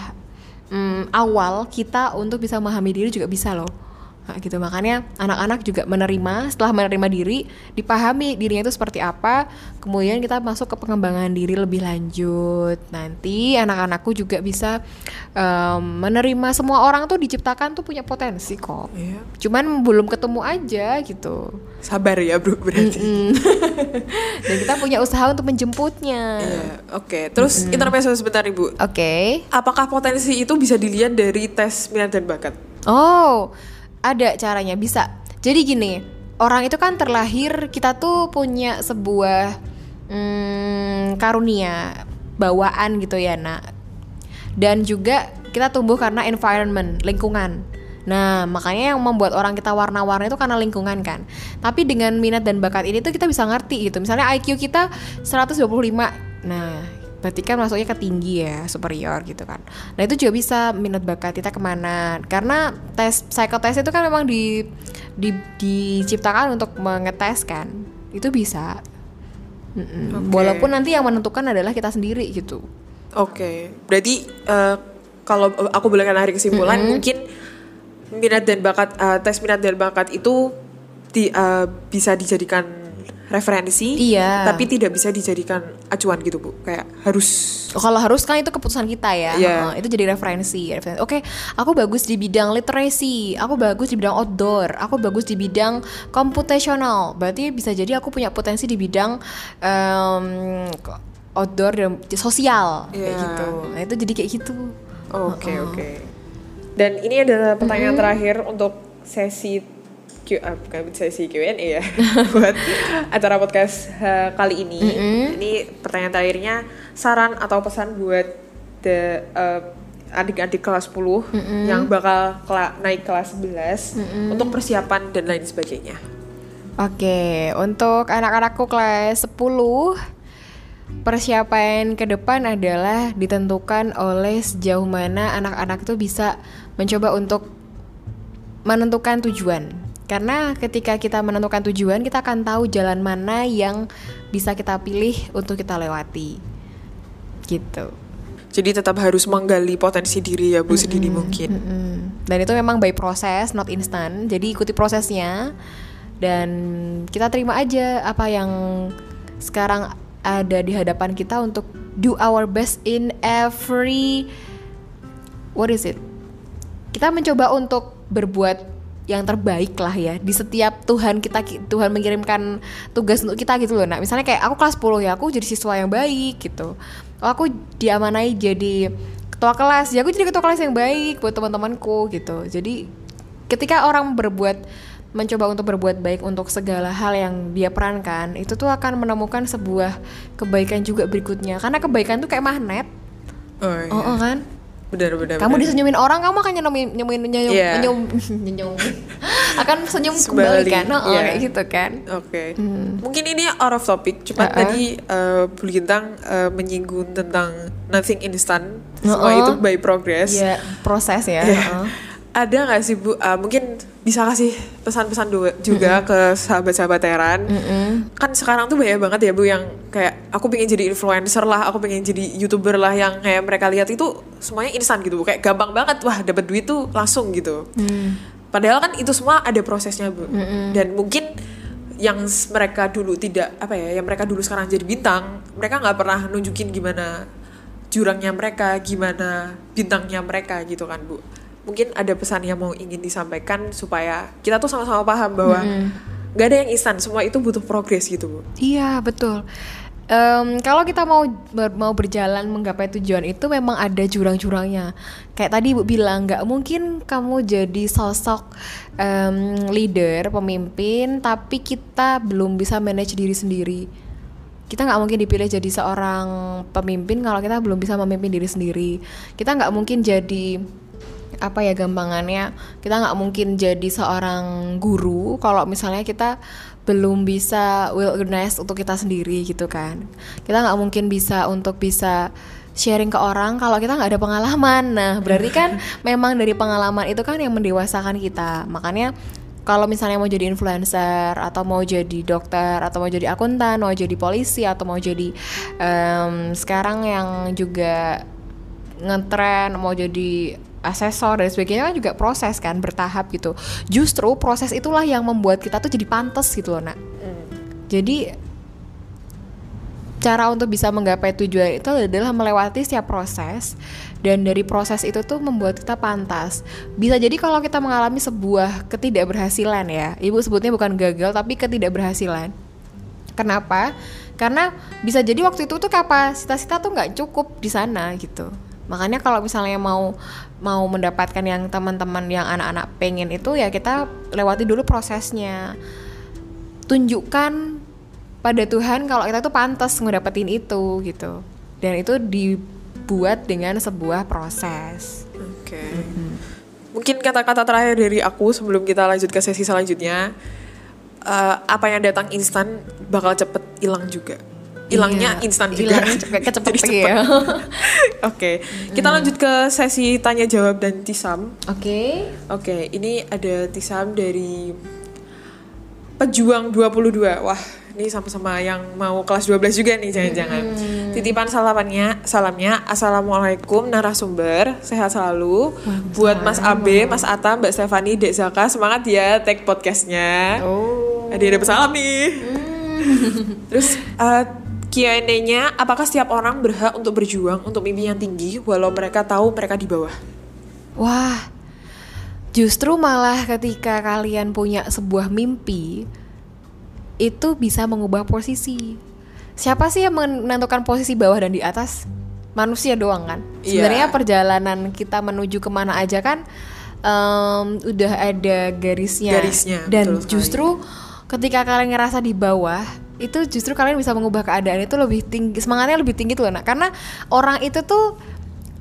um, awal kita untuk bisa memahami diri juga bisa loh Nah, gitu makanya anak-anak juga menerima setelah menerima diri dipahami dirinya itu seperti apa kemudian kita masuk ke pengembangan diri lebih lanjut nanti anak-anakku juga bisa um, menerima semua orang tuh diciptakan tuh punya potensi kok yeah. cuman belum ketemu aja gitu sabar ya bro berarti mm -mm. [LAUGHS] dan kita punya usaha untuk menjemputnya yeah, oke okay. terus mm -hmm. intermezzo sebentar ibu oke okay. apakah potensi itu bisa dilihat dari tes minat dan bakat oh ada caranya bisa jadi gini orang itu kan terlahir kita tuh punya sebuah hmm, karunia bawaan gitu ya nak dan juga kita tumbuh karena environment lingkungan Nah, makanya yang membuat orang kita warna-warna itu karena lingkungan kan. Tapi dengan minat dan bakat ini tuh kita bisa ngerti gitu. Misalnya IQ kita 125. Nah, berarti kan masuknya ke tinggi ya superior gitu kan nah itu juga bisa minat bakat kita ke mana karena tes psikotes itu kan memang di, di diciptakan untuk mengetes kan itu bisa mm -mm. Okay. walaupun nanti yang menentukan adalah kita sendiri gitu oke okay. berarti uh, kalau aku boleh narik kesimpulan mm -hmm. mungkin minat dan bakat uh, tes minat dan bakat itu di, uh, bisa dijadikan referensi iya tapi tidak bisa dijadikan acuan gitu bu kayak harus oh, kalau harus kan itu keputusan kita ya yeah. uh, itu jadi referensi, referensi. oke okay, aku bagus di bidang literasi aku bagus di bidang outdoor aku bagus di bidang komputasional berarti bisa jadi aku punya potensi di bidang um, outdoor dan sosial yeah. kayak iya. gitu nah itu jadi kayak gitu oke okay, uh -uh. oke okay. dan ini adalah pertanyaan mm -hmm. terakhir untuk sesi Q, uh, bukan sesi Q&A ya [LAUGHS] buat acara podcast uh, kali ini. Mm -hmm. Ini pertanyaan terakhirnya saran atau pesan buat the uh, adik-adik kelas 10 mm -hmm. yang bakal kela naik kelas 11 mm -hmm. untuk persiapan dan lain sebagainya. Oke, okay, untuk anak-anakku kelas 10 persiapan ke depan adalah ditentukan oleh sejauh mana anak-anak itu bisa mencoba untuk menentukan tujuan. Karena ketika kita menentukan tujuan, kita akan tahu jalan mana yang bisa kita pilih untuk kita lewati. Gitu. Jadi tetap harus menggali potensi diri ya Bu sedini mungkin. Mm-mm. Dan itu memang by proses, not instant. Jadi ikuti prosesnya dan kita terima aja apa yang sekarang ada di hadapan kita untuk do our best in every what is it? Kita mencoba untuk berbuat yang terbaik lah ya di setiap Tuhan kita Tuhan mengirimkan tugas untuk kita gitu loh. Nah, misalnya kayak aku kelas 10 ya, aku jadi siswa yang baik gitu. Oh, aku diamanai jadi ketua kelas, ya aku jadi ketua kelas yang baik buat teman-temanku gitu. Jadi ketika orang berbuat mencoba untuk berbuat baik untuk segala hal yang dia perankan, itu tuh akan menemukan sebuah kebaikan juga berikutnya. Karena kebaikan tuh kayak magnet. Oh, iya. Oh, oh kan? Benar benar. Kamu benar. disenyumin orang, kamu akan nyenyumin nyenyumin nyenyum, Iya. nyenyum, [LAUGHS] nyenyum. akan senyum kembali kan? Oh, iya. kayak gitu kan? Oke. Mungkin ini out of topic. Cuma Uh-uh. tadi uh, Bu Lintang uh, menyinggung tentang nothing instant. Semua Uh-uh. itu by progress. Ya, proses ya. Iya. heeh. Ada nggak sih Bu? uh, mungkin bisa kasih pesan-pesan juga ke sahabat-sahabat Teran. Kan sekarang tuh banyak banget ya Bu yang kayak aku pengen jadi influencer lah, aku pengen jadi youtuber lah yang kayak mereka lihat itu semuanya instan gitu Bu. Kayak gampang banget wah dapat duit tuh langsung gitu. Padahal kan itu semua ada prosesnya Bu. Dan mungkin yang mereka dulu tidak apa ya, yang mereka dulu sekarang jadi bintang, mereka nggak pernah nunjukin gimana jurangnya mereka, gimana bintangnya mereka gitu kan Bu. Mungkin ada pesan yang mau ingin disampaikan supaya kita tuh sama-sama paham bahwa nggak ada yang instan, semua itu butuh progres gitu Bu. Iya betul. Em, kalau kita mau ber- mau berjalan menggapai tujuan itu memang ada jurang-jurangnya. Kayak tadi ibu bilang nggak mungkin kamu jadi sosok em, leader, pemimpin, tapi kita belum bisa manage diri sendiri. Kita nggak mungkin dipilih jadi seorang pemimpin kalau kita belum bisa memimpin diri sendiri. Kita nggak mungkin jadi apa ya gampangannya kita nggak mungkin jadi seorang guru kalau misalnya kita belum bisa well organized untuk kita sendiri gitu kan. Kita nggak mungkin bisa untuk bisa sharing ke orang kalau kita nggak ada pengalaman. Nah berarti kan [LAUGHS] memang dari pengalaman itu kan yang mendewasakan kita. Makanya kalau misalnya mau jadi influencer atau mau jadi dokter atau mau jadi akuntan mau jadi polisi atau mau jadi em, sekarang yang juga ngetren mau jadi asesor dan sebagainya kan juga proses kan bertahap gitu. Justru proses itulah yang membuat kita tuh jadi pantas gitu loh nak. Jadi cara untuk bisa menggapai tujuan itu adalah melewati setiap proses dan dari proses itu tuh membuat kita pantas. Bisa jadi kalau kita mengalami sebuah ketidakberhasilan ya ibu sebutnya bukan gagal tapi ketidakberhasilan. Kenapa? Karena bisa jadi waktu itu tuh kapasitas kita tuh nggak cukup di sana gitu. Makanya kalau misalnya mau mau mendapatkan yang teman-teman yang anak-anak pengen itu ya kita lewati dulu prosesnya. Tunjukkan pada Tuhan kalau kita tuh pantas ngedapetin itu gitu. Dan itu dibuat dengan sebuah proses. Oke. Mungkin kata-kata terakhir dari aku sebelum kita lanjut ke sesi selanjutnya. eh, apa yang datang instan bakal cepet hilang juga. Hilangnya Iya, instan juga. cepet- [LAUGHS] kecepet ya. [LAUGHS] Oke, kita lanjut ke sesi tanya jawab dan tisam. Oke. Oke, ini ada tisam dari Pejuang 22. Wah, ini sama-sama yang mau kelas 12 juga nih jangan-jangan. Titipan salamannya, salamnya Assalamualaikum narasumber, sehat selalu. Buat Mas Abe, Mas Atta, Mbak Stefani, Dek Zaka, semangat ya tag podcastnya. Oh. Ada yang dapat salam nih. Terus uh, Q&A-nya, apakah setiap orang berhak untuk berjuang untuk mimpi yang tinggi walau mereka tahu mereka di bawah? Wah, justru malah ketika kalian punya sebuah mimpi, itu bisa mengubah posisi. Siapa sih yang menentukan posisi bawah dan di atas? Manusia doang kan. Iya. Sebenarnya perjalanan kita menuju ke mana aja kan em, udah ada garisnya. Garisnya, Dan justru ketika kalian ngerasa di bawah, itu justru kalian bisa mengubah keadaan itu lebih tinggi, semangatnya lebih tinggi tuh, nak. Karena orang itu tuh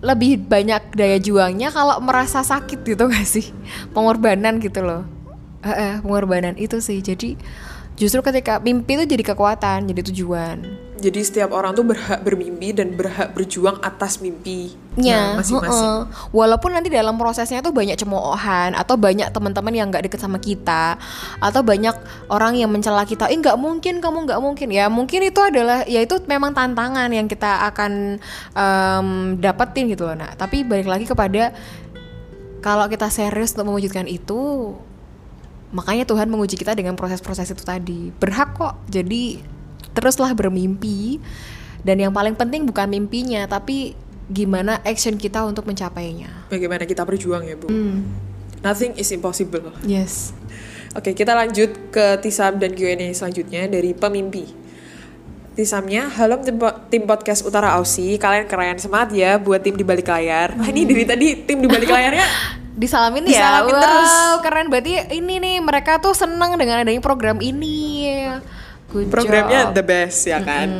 lebih banyak daya juangnya kalau merasa sakit gitu [LAUGHS] gak sih? Pengorbanan gitu loh. Eh, pengorbanan itu sih. Jadi justru ketika mimpi itu jadi kekuatan jadi tujuan Jadi setiap orang tuh berhak bermimpi dan berhak berjuang atas mimpinya nya masing-masing. heeh. walaupun nanti dalam prosesnya tuh banyak cemoohan atau banyak teman-teman yang nggak deket sama kita atau banyak orang yang mencela kita eh nggak mungkin kamu nggak mungkin ya mungkin itu adalah ya itu memang tantangan yang kita akan em, dapetin gitu loh nah tapi balik lagi kepada kalau kita serius untuk mewujudkan itu makanya Tuhan menguji kita dengan proses-proses itu tadi berhak kok jadi teruslah bermimpi dan yang paling penting bukan mimpinya tapi gimana action kita untuk mencapainya Bagaimana kita berjuang ya, Bu? Hmm. Nothing is impossible. yes Oke, kita lanjut ke Tisam dan Q&A selanjutnya dari pemimpi. Tisamnya, halo tim, tim podcast Utara Aussie, kalian keren semangat ya buat tim di balik layar. Wah, ini dari tadi tim di balik layarnya disalamin, [LAUGHS] Disalamin ya wow terus. keren berarti ini nih mereka tuh seneng dengan adanya program ini Good programnya job. the best ya kan.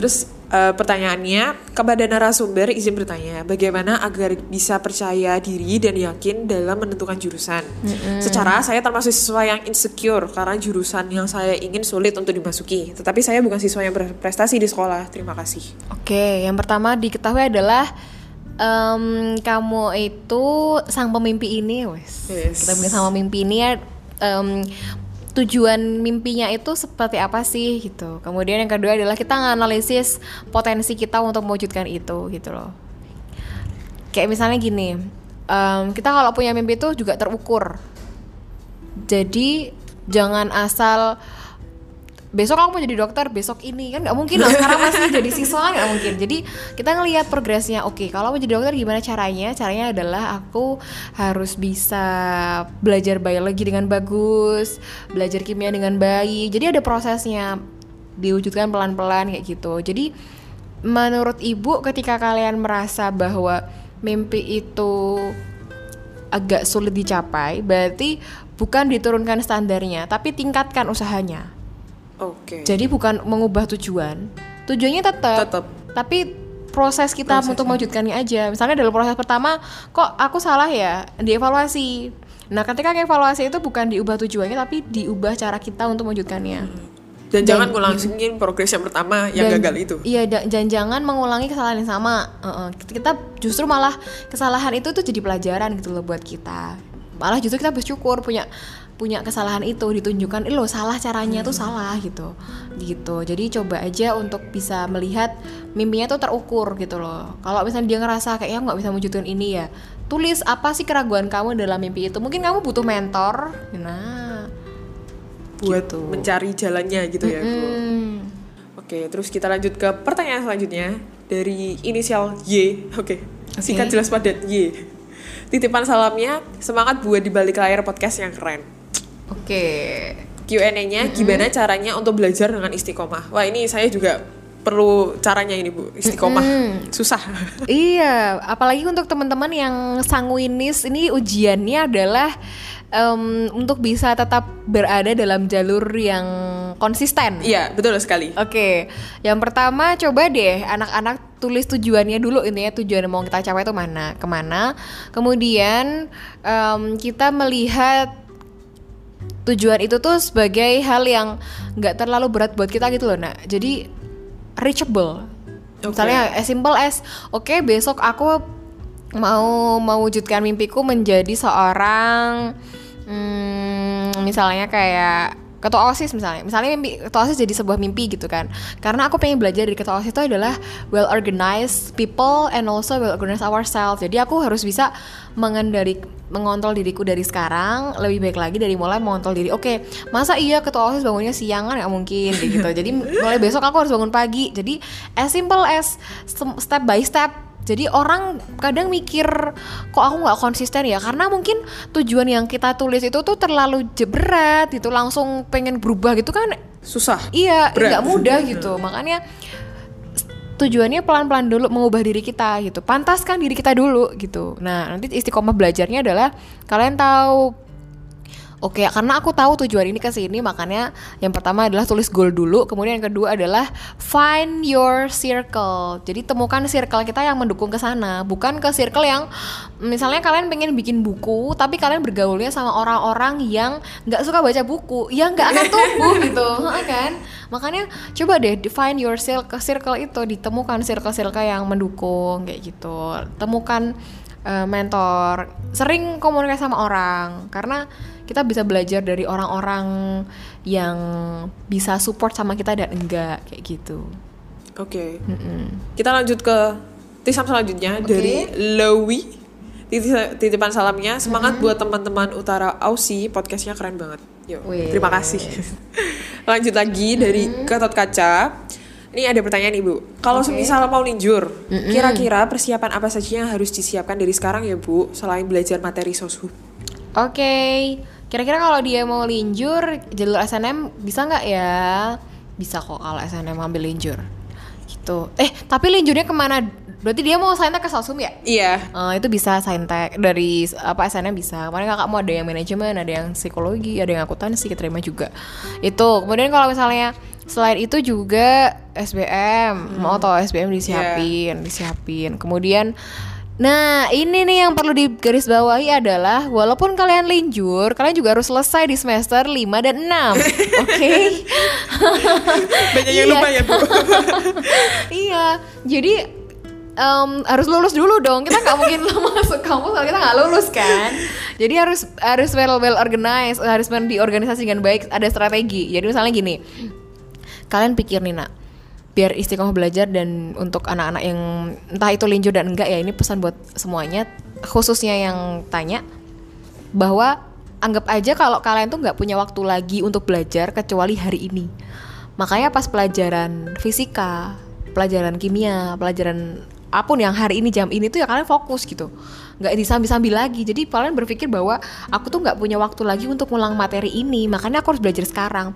Terus eh, pertanyaannya kepada narasumber izin bertanya bagaimana agar bisa percaya diri dan yakin dalam menentukan jurusan. Secara saya termasuk siswa yang insecure karena jurusan yang saya ingin sulit untuk dimasuki. Tetapi saya bukan siswa yang berprestasi di sekolah. Terima kasih. Oke, yang pertama diketahui adalah em, kamu itu sang pemimpi ini, wes. Yes. Kita bilang sama mimpi ini ya em, tujuan mimpinya itu seperti apa sih gitu. Kemudian yang kedua adalah kita nganalisis potensi kita untuk mewujudkan itu gitu loh. Kayak misalnya gini, em, kita kalau punya mimpi itu juga terukur. Jadi jangan asal besok aku mau jadi dokter besok ini. Kan nggak mungkin lah sekarang masih [LAUGHS] jadi siswa nggak mungkin. Jadi kita ngelihat progresnya. Oke kalau mau jadi dokter gimana caranya? Caranya adalah aku harus bisa belajar biologi dengan bagus belajar kimia dengan baik. Jadi ada prosesnya. Diwujudkan pelan-pelan kayak gitu. Jadi menurut ibu ketika kalian merasa bahwa mimpi itu agak sulit dicapai berarti bukan diturunkan standarnya tapi tingkatkan usahanya Oke. jadi bukan mengubah tujuan. Tujuannya tetap. Tetap. Tapi proses kita untuk mewujudkannya aja. Misalnya dalam proses pertama, kok aku salah ya? Dievaluasi. Nah, ketika evaluasi itu bukan diubah tujuannya tapi diubah cara kita untuk mewujudkannya. Dan, jangan ngulangin progres yang pertama yang Dan- gagal itu. Iya, da- dan jangan mengulangi kesalahan yang sama. Heeh. Kita justru malah kesalahan itu tuh jadi pelajaran gitu loh buat kita. Malah justru kita bersyukur punya punya kesalahan itu ditunjukkan, "Ih, lo salah caranya tuh salah gitu. Gitu. Jadi coba aja untuk bisa melihat mimpinya tuh terukur gitu loh. Kalau misalnya dia ngerasa kayaknya nggak bisa mewujudkan ini ya, tulis apa sih keraguan kamu dalam mimpi itu. Mungkin kamu butuh mentor. Nah, Buat gitu. mencari jalannya gitu ya, hmm. Oke, terus kita lanjut ke pertanyaan selanjutnya dari inisial Y. Oke, singkat jelas padat Y. Titipan salamnya, semangat buat di balik layar podcast yang keren. Oke. Q&A-nya, gimana caranya untuk belajar dengan istiqomah? Wah, ini saya juga perlu caranya ini, Bu. Istiqomah. Susah. [LAUGHS] Iya, apalagi untuk teman-teman yang sanguinis ini ujiannya adalah em, untuk bisa tetap berada dalam jalur yang konsisten. Iya, betul sekali. Oke, yang pertama coba deh anak-anak tulis tujuannya dulu intinya tujuan yang mau kita capai itu mana, ke mana. Kemudian em, kita melihat tujuan itu tuh sebagai hal yang nggak terlalu berat buat kita gitu loh, nak. Jadi reachable. Oke. Misalnya as simple as, oke besok aku mau mewujudkan mimpiku menjadi seorang hmm, misalnya kayak ketua osis misalnya. Misalnya mimpi ketua osis jadi sebuah mimpi gitu kan. Karena aku pengen belajar dari ketua osis itu adalah well organized people and also well organized ourselves. Jadi aku harus bisa mengendari mengontrol diriku dari sekarang lebih baik lagi dari mulai mengontrol diri. Oke masa iya ketua osis bangunnya siang kan nggak mungkin gitu. Jadi mulai besok aku harus bangun pagi. Jadi as simple as step by step jadi orang kadang mikir kok aku nggak konsisten ya? Karena mungkin tujuan yang kita tulis itu tuh terlalu berat gitu langsung pengen berubah gitu kan Susah. iya nggak mudah [LAUGHS] gitu. Makanya tujuannya pelan-pelan dulu mengubah diri kita gitu. Pantaskan diri kita dulu gitu. Nah nanti istiqomah belajarnya adalah kalian tahu Oke, karena aku tahu tujuan ini ke sini, makanya yang pertama adalah tulis goal dulu, kemudian yang kedua adalah find your circle. Jadi temukan circle kita yang mendukung ke sana, bukan ke circle yang misalnya kalian pengen bikin buku, tapi kalian bergaulnya sama orang-orang yang nggak suka baca buku, ya nggak akan [LAUGHS] tumbuh gitu, kan? Makanya coba deh find your circle, circle itu ditemukan circle-circle yang mendukung kayak gitu. Temukan eh, mentor, sering komunikasi sama orang karena kita bisa belajar dari orang-orang yang bisa support sama kita dan enggak kayak gitu. Oke. Kita lanjut ke tisam selanjutnya dari Lowi. Titi- Titipan salamnya semangat buat teman-teman Utara Aussie podcastnya keren banget. Yuk, Wih. terima kasih. [LAUGHS] lanjut lagi dari Gatot Kaca. Ini ada pertanyaan ibu. Kalau semisal mau linjur, kira-kira persiapan apa saja yang harus disiapkan dari sekarang ya bu, selain belajar materi soshum? Oke, kira-kira kalau dia mau linjur jalur SNM bisa nggak ya? Bisa kok kalau SNM ambil linjur. Gitu. Eh, tapi linjurnya ke mana? Berarti dia mau saintek ke Sosum ya? Iya. Eh, itu bisa saintek dari apa SNM bisa. Kemarin kakak mau ada yang manajemen, ada yang psikologi, ada yang akuntansi, keterima juga. Itu. Kemudian kalau misalnya selain itu juga SBM, mau atau SBM disiapin, disiapin. Kemudian Nah, ini nih yang perlu digarisbawahi adalah walaupun kalian linjur, kalian juga harus selesai di semester 5 dan 6. [LAUGHS] Oke. [LAUGHS] Banyak yang Iya. lupa ya bu. [LAUGHS] iya. Jadi em, harus lulus dulu dong. Kita nggak mungkin masuk kampus kalau kita nggak lulus kan. Jadi harus harus well well organized, harus di organisasi dengan baik, ada strategi. Jadi misalnya gini. Kalian pikir nih, Nak. Biar istiqomah belajar dan untuk anak-anak yang entah itu linjur dan enggak ya, ini pesan buat semuanya, khususnya yang tanya bahwa anggap aja kalau kalian tuh nggak punya waktu lagi untuk belajar kecuali hari ini. Makanya pas pelajaran fisika, pelajaran kimia, pelajaran apa pun yang hari ini jam ini tuh ya kalian fokus gitu. Nggak disambil-sambil lagi. Jadi kalian berpikir bahwa aku tuh nggak punya waktu lagi untuk ngulang materi ini, makanya aku harus belajar sekarang.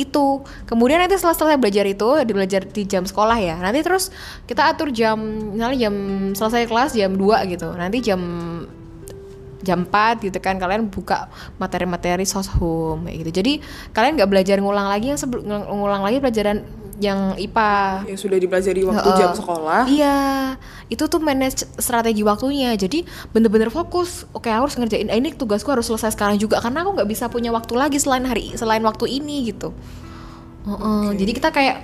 Itu. Kemudian nanti setelah selesai belajar itu, di belajar di jam sekolah ya. Nanti terus kita atur jam misalnya jam selesai kelas jam 2 gitu. Nanti jam jam 4 gitu kan kalian buka materi-materi soshum kayak gitu jadi kalian nggak belajar ngulang lagi yang sebelum ngulang lagi pelajaran yang IPA Yang sudah dipelajari waktu Heeh. jam sekolah. Iya, itu tuh manage strategi waktunya. Jadi bener-bener fokus. Oke, aku harus ngerjain. eh, Ini tugasku harus selesai sekarang juga karena aku nggak bisa punya waktu lagi selain hari selain waktu ini gitu. Heeh, Jadi kita kayak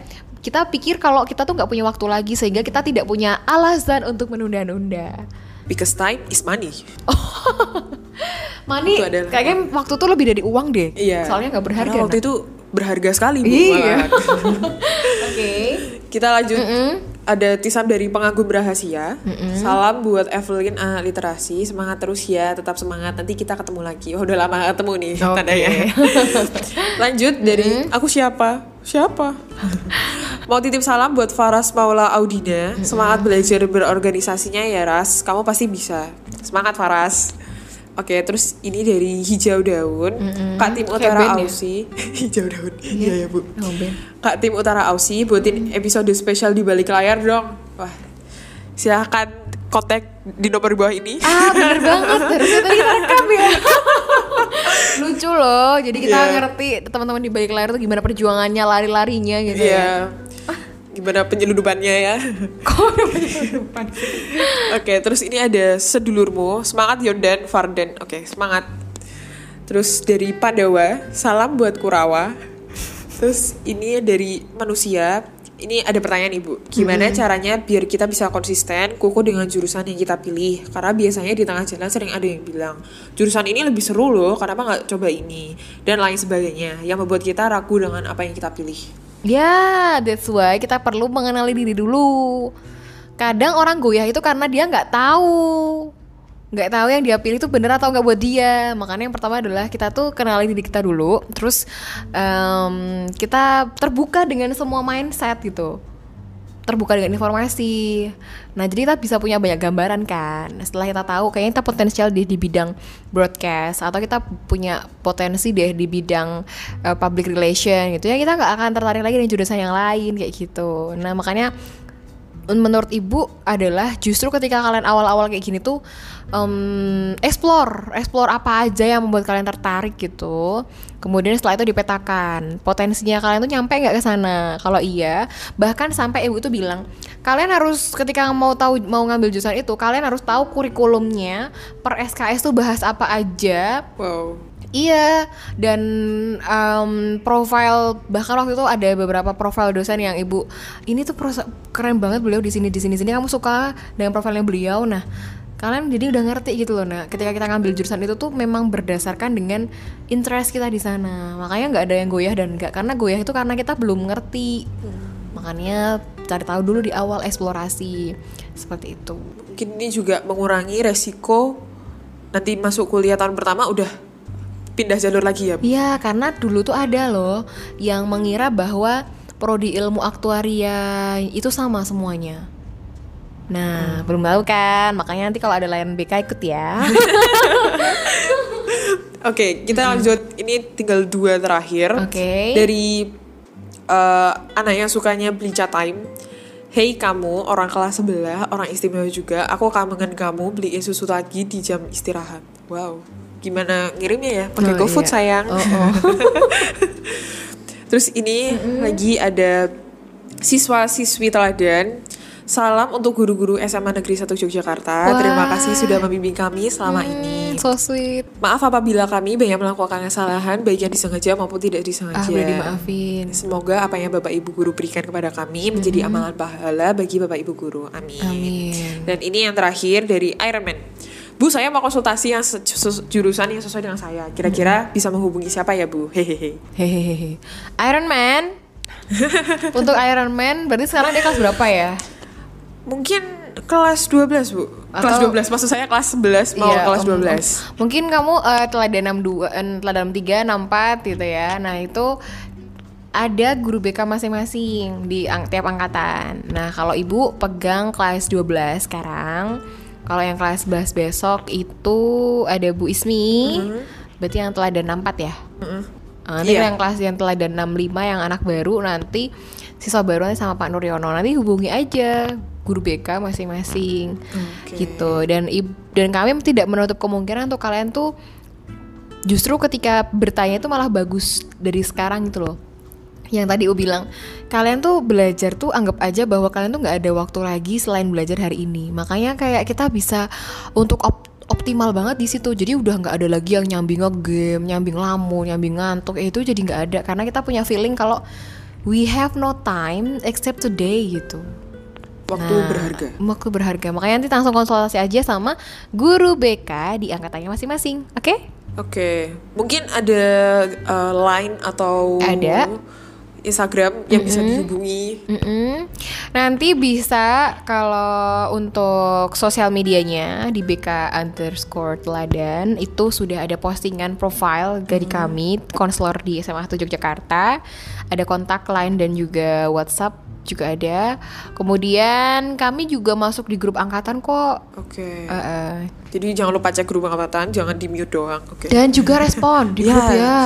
kita pikir kalau kita tuh nggak punya waktu lagi sehingga kita tidak punya alasan untuk menunda-nunda. Because time is money. [LAUGHS] Itu adalah- kayaknya waktu tuh lebih dari uang deh. Iya. Soalnya nggak berharga. Karena waktu Nak. itu berharga sekali bu. Iya. [LAUGHS] Oke. Kita lanjut. Ada tisam dari pengagum rahasia. Salam buat Evelyn anak literasi. Semangat terus ya, tetap semangat. Nanti kita ketemu lagi. Oh, udah lama ketemu nih Oke. tandanya. [LAUGHS] Lanjut dari aku siapa? Siapa? Mau titip salam buat Faras Paula Audina. Semangat belajar berorganisasinya ya Ras. Kamu pasti bisa. Semangat Faras. Oke, terus ini dari hijau daun, Kak Tim Utara ya? Aussie. [LAUGHS] hijau daun. Iya ya, Bu. Oh, Ben. Kak tim Utara Aussie buatin episode spesial di balik layar dong. Wah, silahkan kontak di nomor bawah ini. Ah bener banget [LAUGHS] harusnya tadi rekam ya [LAUGHS] Lucu loh Jadi kita Iya. ngerti teman-teman di balik layar tuh gimana perjuangannya Lari-larinya gitu ya Iya. Gimana penyeludupannya ya? [LAUGHS] Kok ada sih? Oke, terus ini ada sedulurmu, semangat Yordan Farden. Oke, semangat. Terus dari Pandawa, salam buat Kurawa. Terus ini dari manusia, ini ada pertanyaan ibu, gimana caranya biar kita bisa konsisten, kukuh dengan jurusan yang kita pilih? Karena biasanya di tengah jalan sering ada yang bilang, jurusan ini lebih seru loh, kenapa nggak coba ini? Dan lain sebagainya, yang membuat kita ragu dengan apa yang kita pilih. Ya that's why kita perlu mengenali diri dulu. Kadang orang goyah itu karena dia nggak tahu. Nggak tahu yang dia pilih itu bener atau nggak buat dia. Makanya yang pertama adalah kita tuh kenali diri kita dulu. Terus em, kita terbuka dengan semua mindset gitu terbuka dengan informasi. Nah, jadi kita bisa punya banyak gambaran kan. Setelah kita tahu kayaknya kita potensial di, di bidang broadcast atau kita punya potensi deh di bidang uh, public relation gitu ya, kita nggak akan tertarik lagi dengan jurusan yang lain kayak gitu. Nah, makanya menurut ibu adalah justru ketika kalian awal-awal kayak gini tuh um, explore, explore apa aja yang membuat kalian tertarik gitu. Kemudian setelah itu dipetakan potensinya kalian tuh nyampe nggak ke sana. Kalau iya, bahkan sampai ibu itu bilang kalian harus ketika mau tahu mau ngambil jurusan itu kalian harus tahu kurikulumnya per SKS tuh bahas apa aja. Wow. Iya, dan um, profile bahkan waktu itu ada beberapa profile dosen yang ibu ini tuh keren banget beliau di sini di sini sini kamu suka dengan profilnya beliau. Nah, kalian jadi udah ngerti gitu loh. Nah, ketika kita ngambil jurusan itu tuh memang berdasarkan dengan interest kita di sana. Makanya nggak ada yang goyah dan nggak karena goyah itu karena kita belum ngerti. Makanya cari tahu dulu di awal eksplorasi seperti itu. Mungkin ini juga mengurangi resiko nanti masuk kuliah tahun pertama udah pindah jalur lagi ya? Iya, karena dulu tuh ada loh yang mengira bahwa prodi ilmu aktuaria itu sama semuanya. Nah, hmm. belum tahu kan, makanya nanti kalau ada layan BK ikut ya. [LAUGHS] Oke, okay, kita hmm. lanjut. Ini tinggal dua terakhir. Oke. Okay. Dari uh, anak yang sukanya beli chat time. Hey kamu, orang kelas sebelah, orang istimewa juga. Aku kangen kamu beliin susu lagi di jam istirahat. Wow gimana ngirimnya ya pakai oh, GoFood iya. sayang. Oh, oh. [LAUGHS] Terus ini mm -hmm. lagi ada siswa siswi teladan. Salam untuk guru-guru SMA Negeri 1 Yogyakarta. Wah. Terima kasih sudah membimbing kami selama hmm, ini. So sweet. Maaf apabila kami banyak melakukan kesalahan baik yang disengaja maupun tidak disengaja. Ah, boleh dimaafin. Semoga apa yang Bapak Ibu guru berikan kepada kami menjadi amalan pahala bagi Bapak Ibu guru. Amin. Amin. Dan ini yang terakhir dari Iron Man. Bu saya mau konsultasi yang jurusan yang sesuai dengan saya. Kira-kira hmm. bisa menghubungi siapa ya Bu? Hehehe. Hehehe. Iron Man. [LAUGHS] Untuk Iron Man berarti sekarang dia kelas berapa ya? Mungkin kelas 12 Bu. Kelas Atau, 12 maksud saya kelas 11 mau iya, kelas 12. Um, um, mungkin kamu uh, teladan 62 uh, teladan 3 64 gitu ya. Nah, itu ada guru BK masing-masing di ang tiap angkatan. Nah, kalau Ibu pegang kelas 12 sekarang, kalau yang kelas 11 besok itu ada Bu Ismi. Mm -hmm. Berarti yang telah dan 4 ya? Mm -hmm. nanti yeah. yang kelas yang telah dan 65 yang anak baru nanti siswa baru nanti sama Pak Nuryono nanti hubungi aja guru BK masing-masing. Okay. gitu. Dan dan kami tidak menutup kemungkinan untuk kalian tuh justru ketika bertanya itu malah bagus dari sekarang gitu loh. Yang tadi U bilang kalian tuh belajar tuh anggap aja bahwa kalian tuh nggak ada waktu lagi selain belajar hari ini. Makanya kayak kita bisa untuk op optimal banget di situ. Jadi udah nggak ada lagi yang nyambing game nyambing lamu nyambing ngantuk. Itu jadi nggak ada. Karena kita punya feeling kalau we have no time except today gitu waktu nah, berharga waktu berharga makanya nanti langsung konsultasi aja sama guru BK di angkatannya masing-masing oke okay? oke okay. mungkin ada uh, line atau ada Instagram yang mm -hmm. bisa dihubungi. Mm -hmm. Nanti bisa kalau untuk sosial medianya di BK underscore teladan itu sudah ada postingan profile dari mm kami konselor di SMA 1 Yogyakarta. Ada kontak lain dan juga WhatsApp juga ada. Kemudian kami juga masuk di grup angkatan kok. Oke. Okay. Uh, uh. Jadi jangan lupa cek grup angkatan, jangan di mute doang. Oke. Okay. Dan juga respon di grup yeah. ya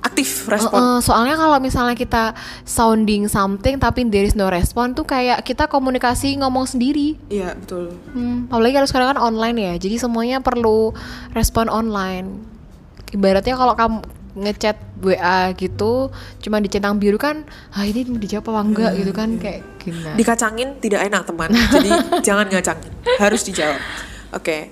aktif respon. Uh, uh, soalnya kalau misalnya kita sounding something tapi there is no respon tuh kayak kita komunikasi ngomong sendiri. Iya betul. Hmm, apalagi kalau sekarang kan online ya, jadi semuanya perlu respon online. Ibaratnya kalau kamu ngechat WA gitu cuma dicentang biru kan ah ini dijawab apa enggak hmm, gitu kan hmm. kayak gimana dikacangin tidak enak teman jadi [LAUGHS] jangan ngacangin harus dijawab oke okay.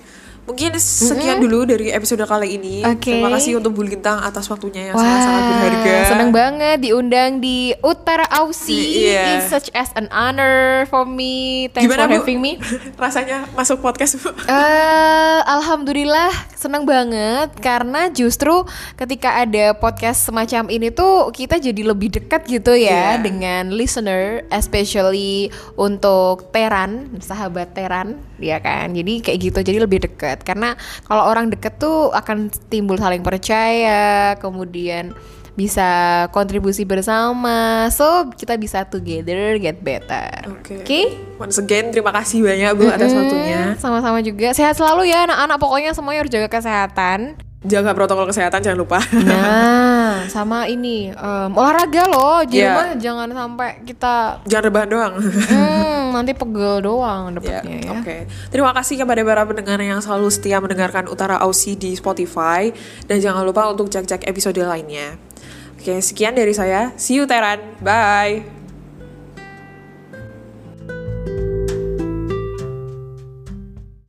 Mungkin sekian mm-hmm. dulu dari episode kali ini. Okay. Terima kasih untuk Bulgintang atas waktunya yang sangat-sangat berharga. Senang banget diundang di Utara Aussie. Yeah. It's such as an honor for me. Thanks Gimana, for having me. [LAUGHS] Rasanya masuk podcast, Bu? Uh, Alhamdulillah senang banget karena justru ketika ada podcast semacam ini tuh kita jadi lebih dekat gitu ya yeah. dengan listener, especially untuk Teran, sahabat Teran, ya kan. Jadi kayak gitu, jadi lebih dekat deket karena kalau orang deket tuh akan timbul saling percaya kemudian bisa kontribusi bersama so kita bisa together get better oke okay. okay? once again terima kasih banyak bu mm -hmm. atas waktunya sama-sama juga sehat selalu ya anak-anak pokoknya semuanya harus jaga kesehatan jaga protokol kesehatan jangan lupa nah [LAUGHS] sama ini em, olahraga loh di Iya. rumah jangan sampai kita Jangan rebahan doang. hmm, [LAUGHS] nanti pegel doang Ya, dapetnya ya. Oke, terima kasih kepada para pendengar yang selalu setia mendengarkan Utara Aussie di Spotify dan jangan lupa untuk cek-cek episode lainnya. Oke, sekian dari saya. See you Teran. Bye.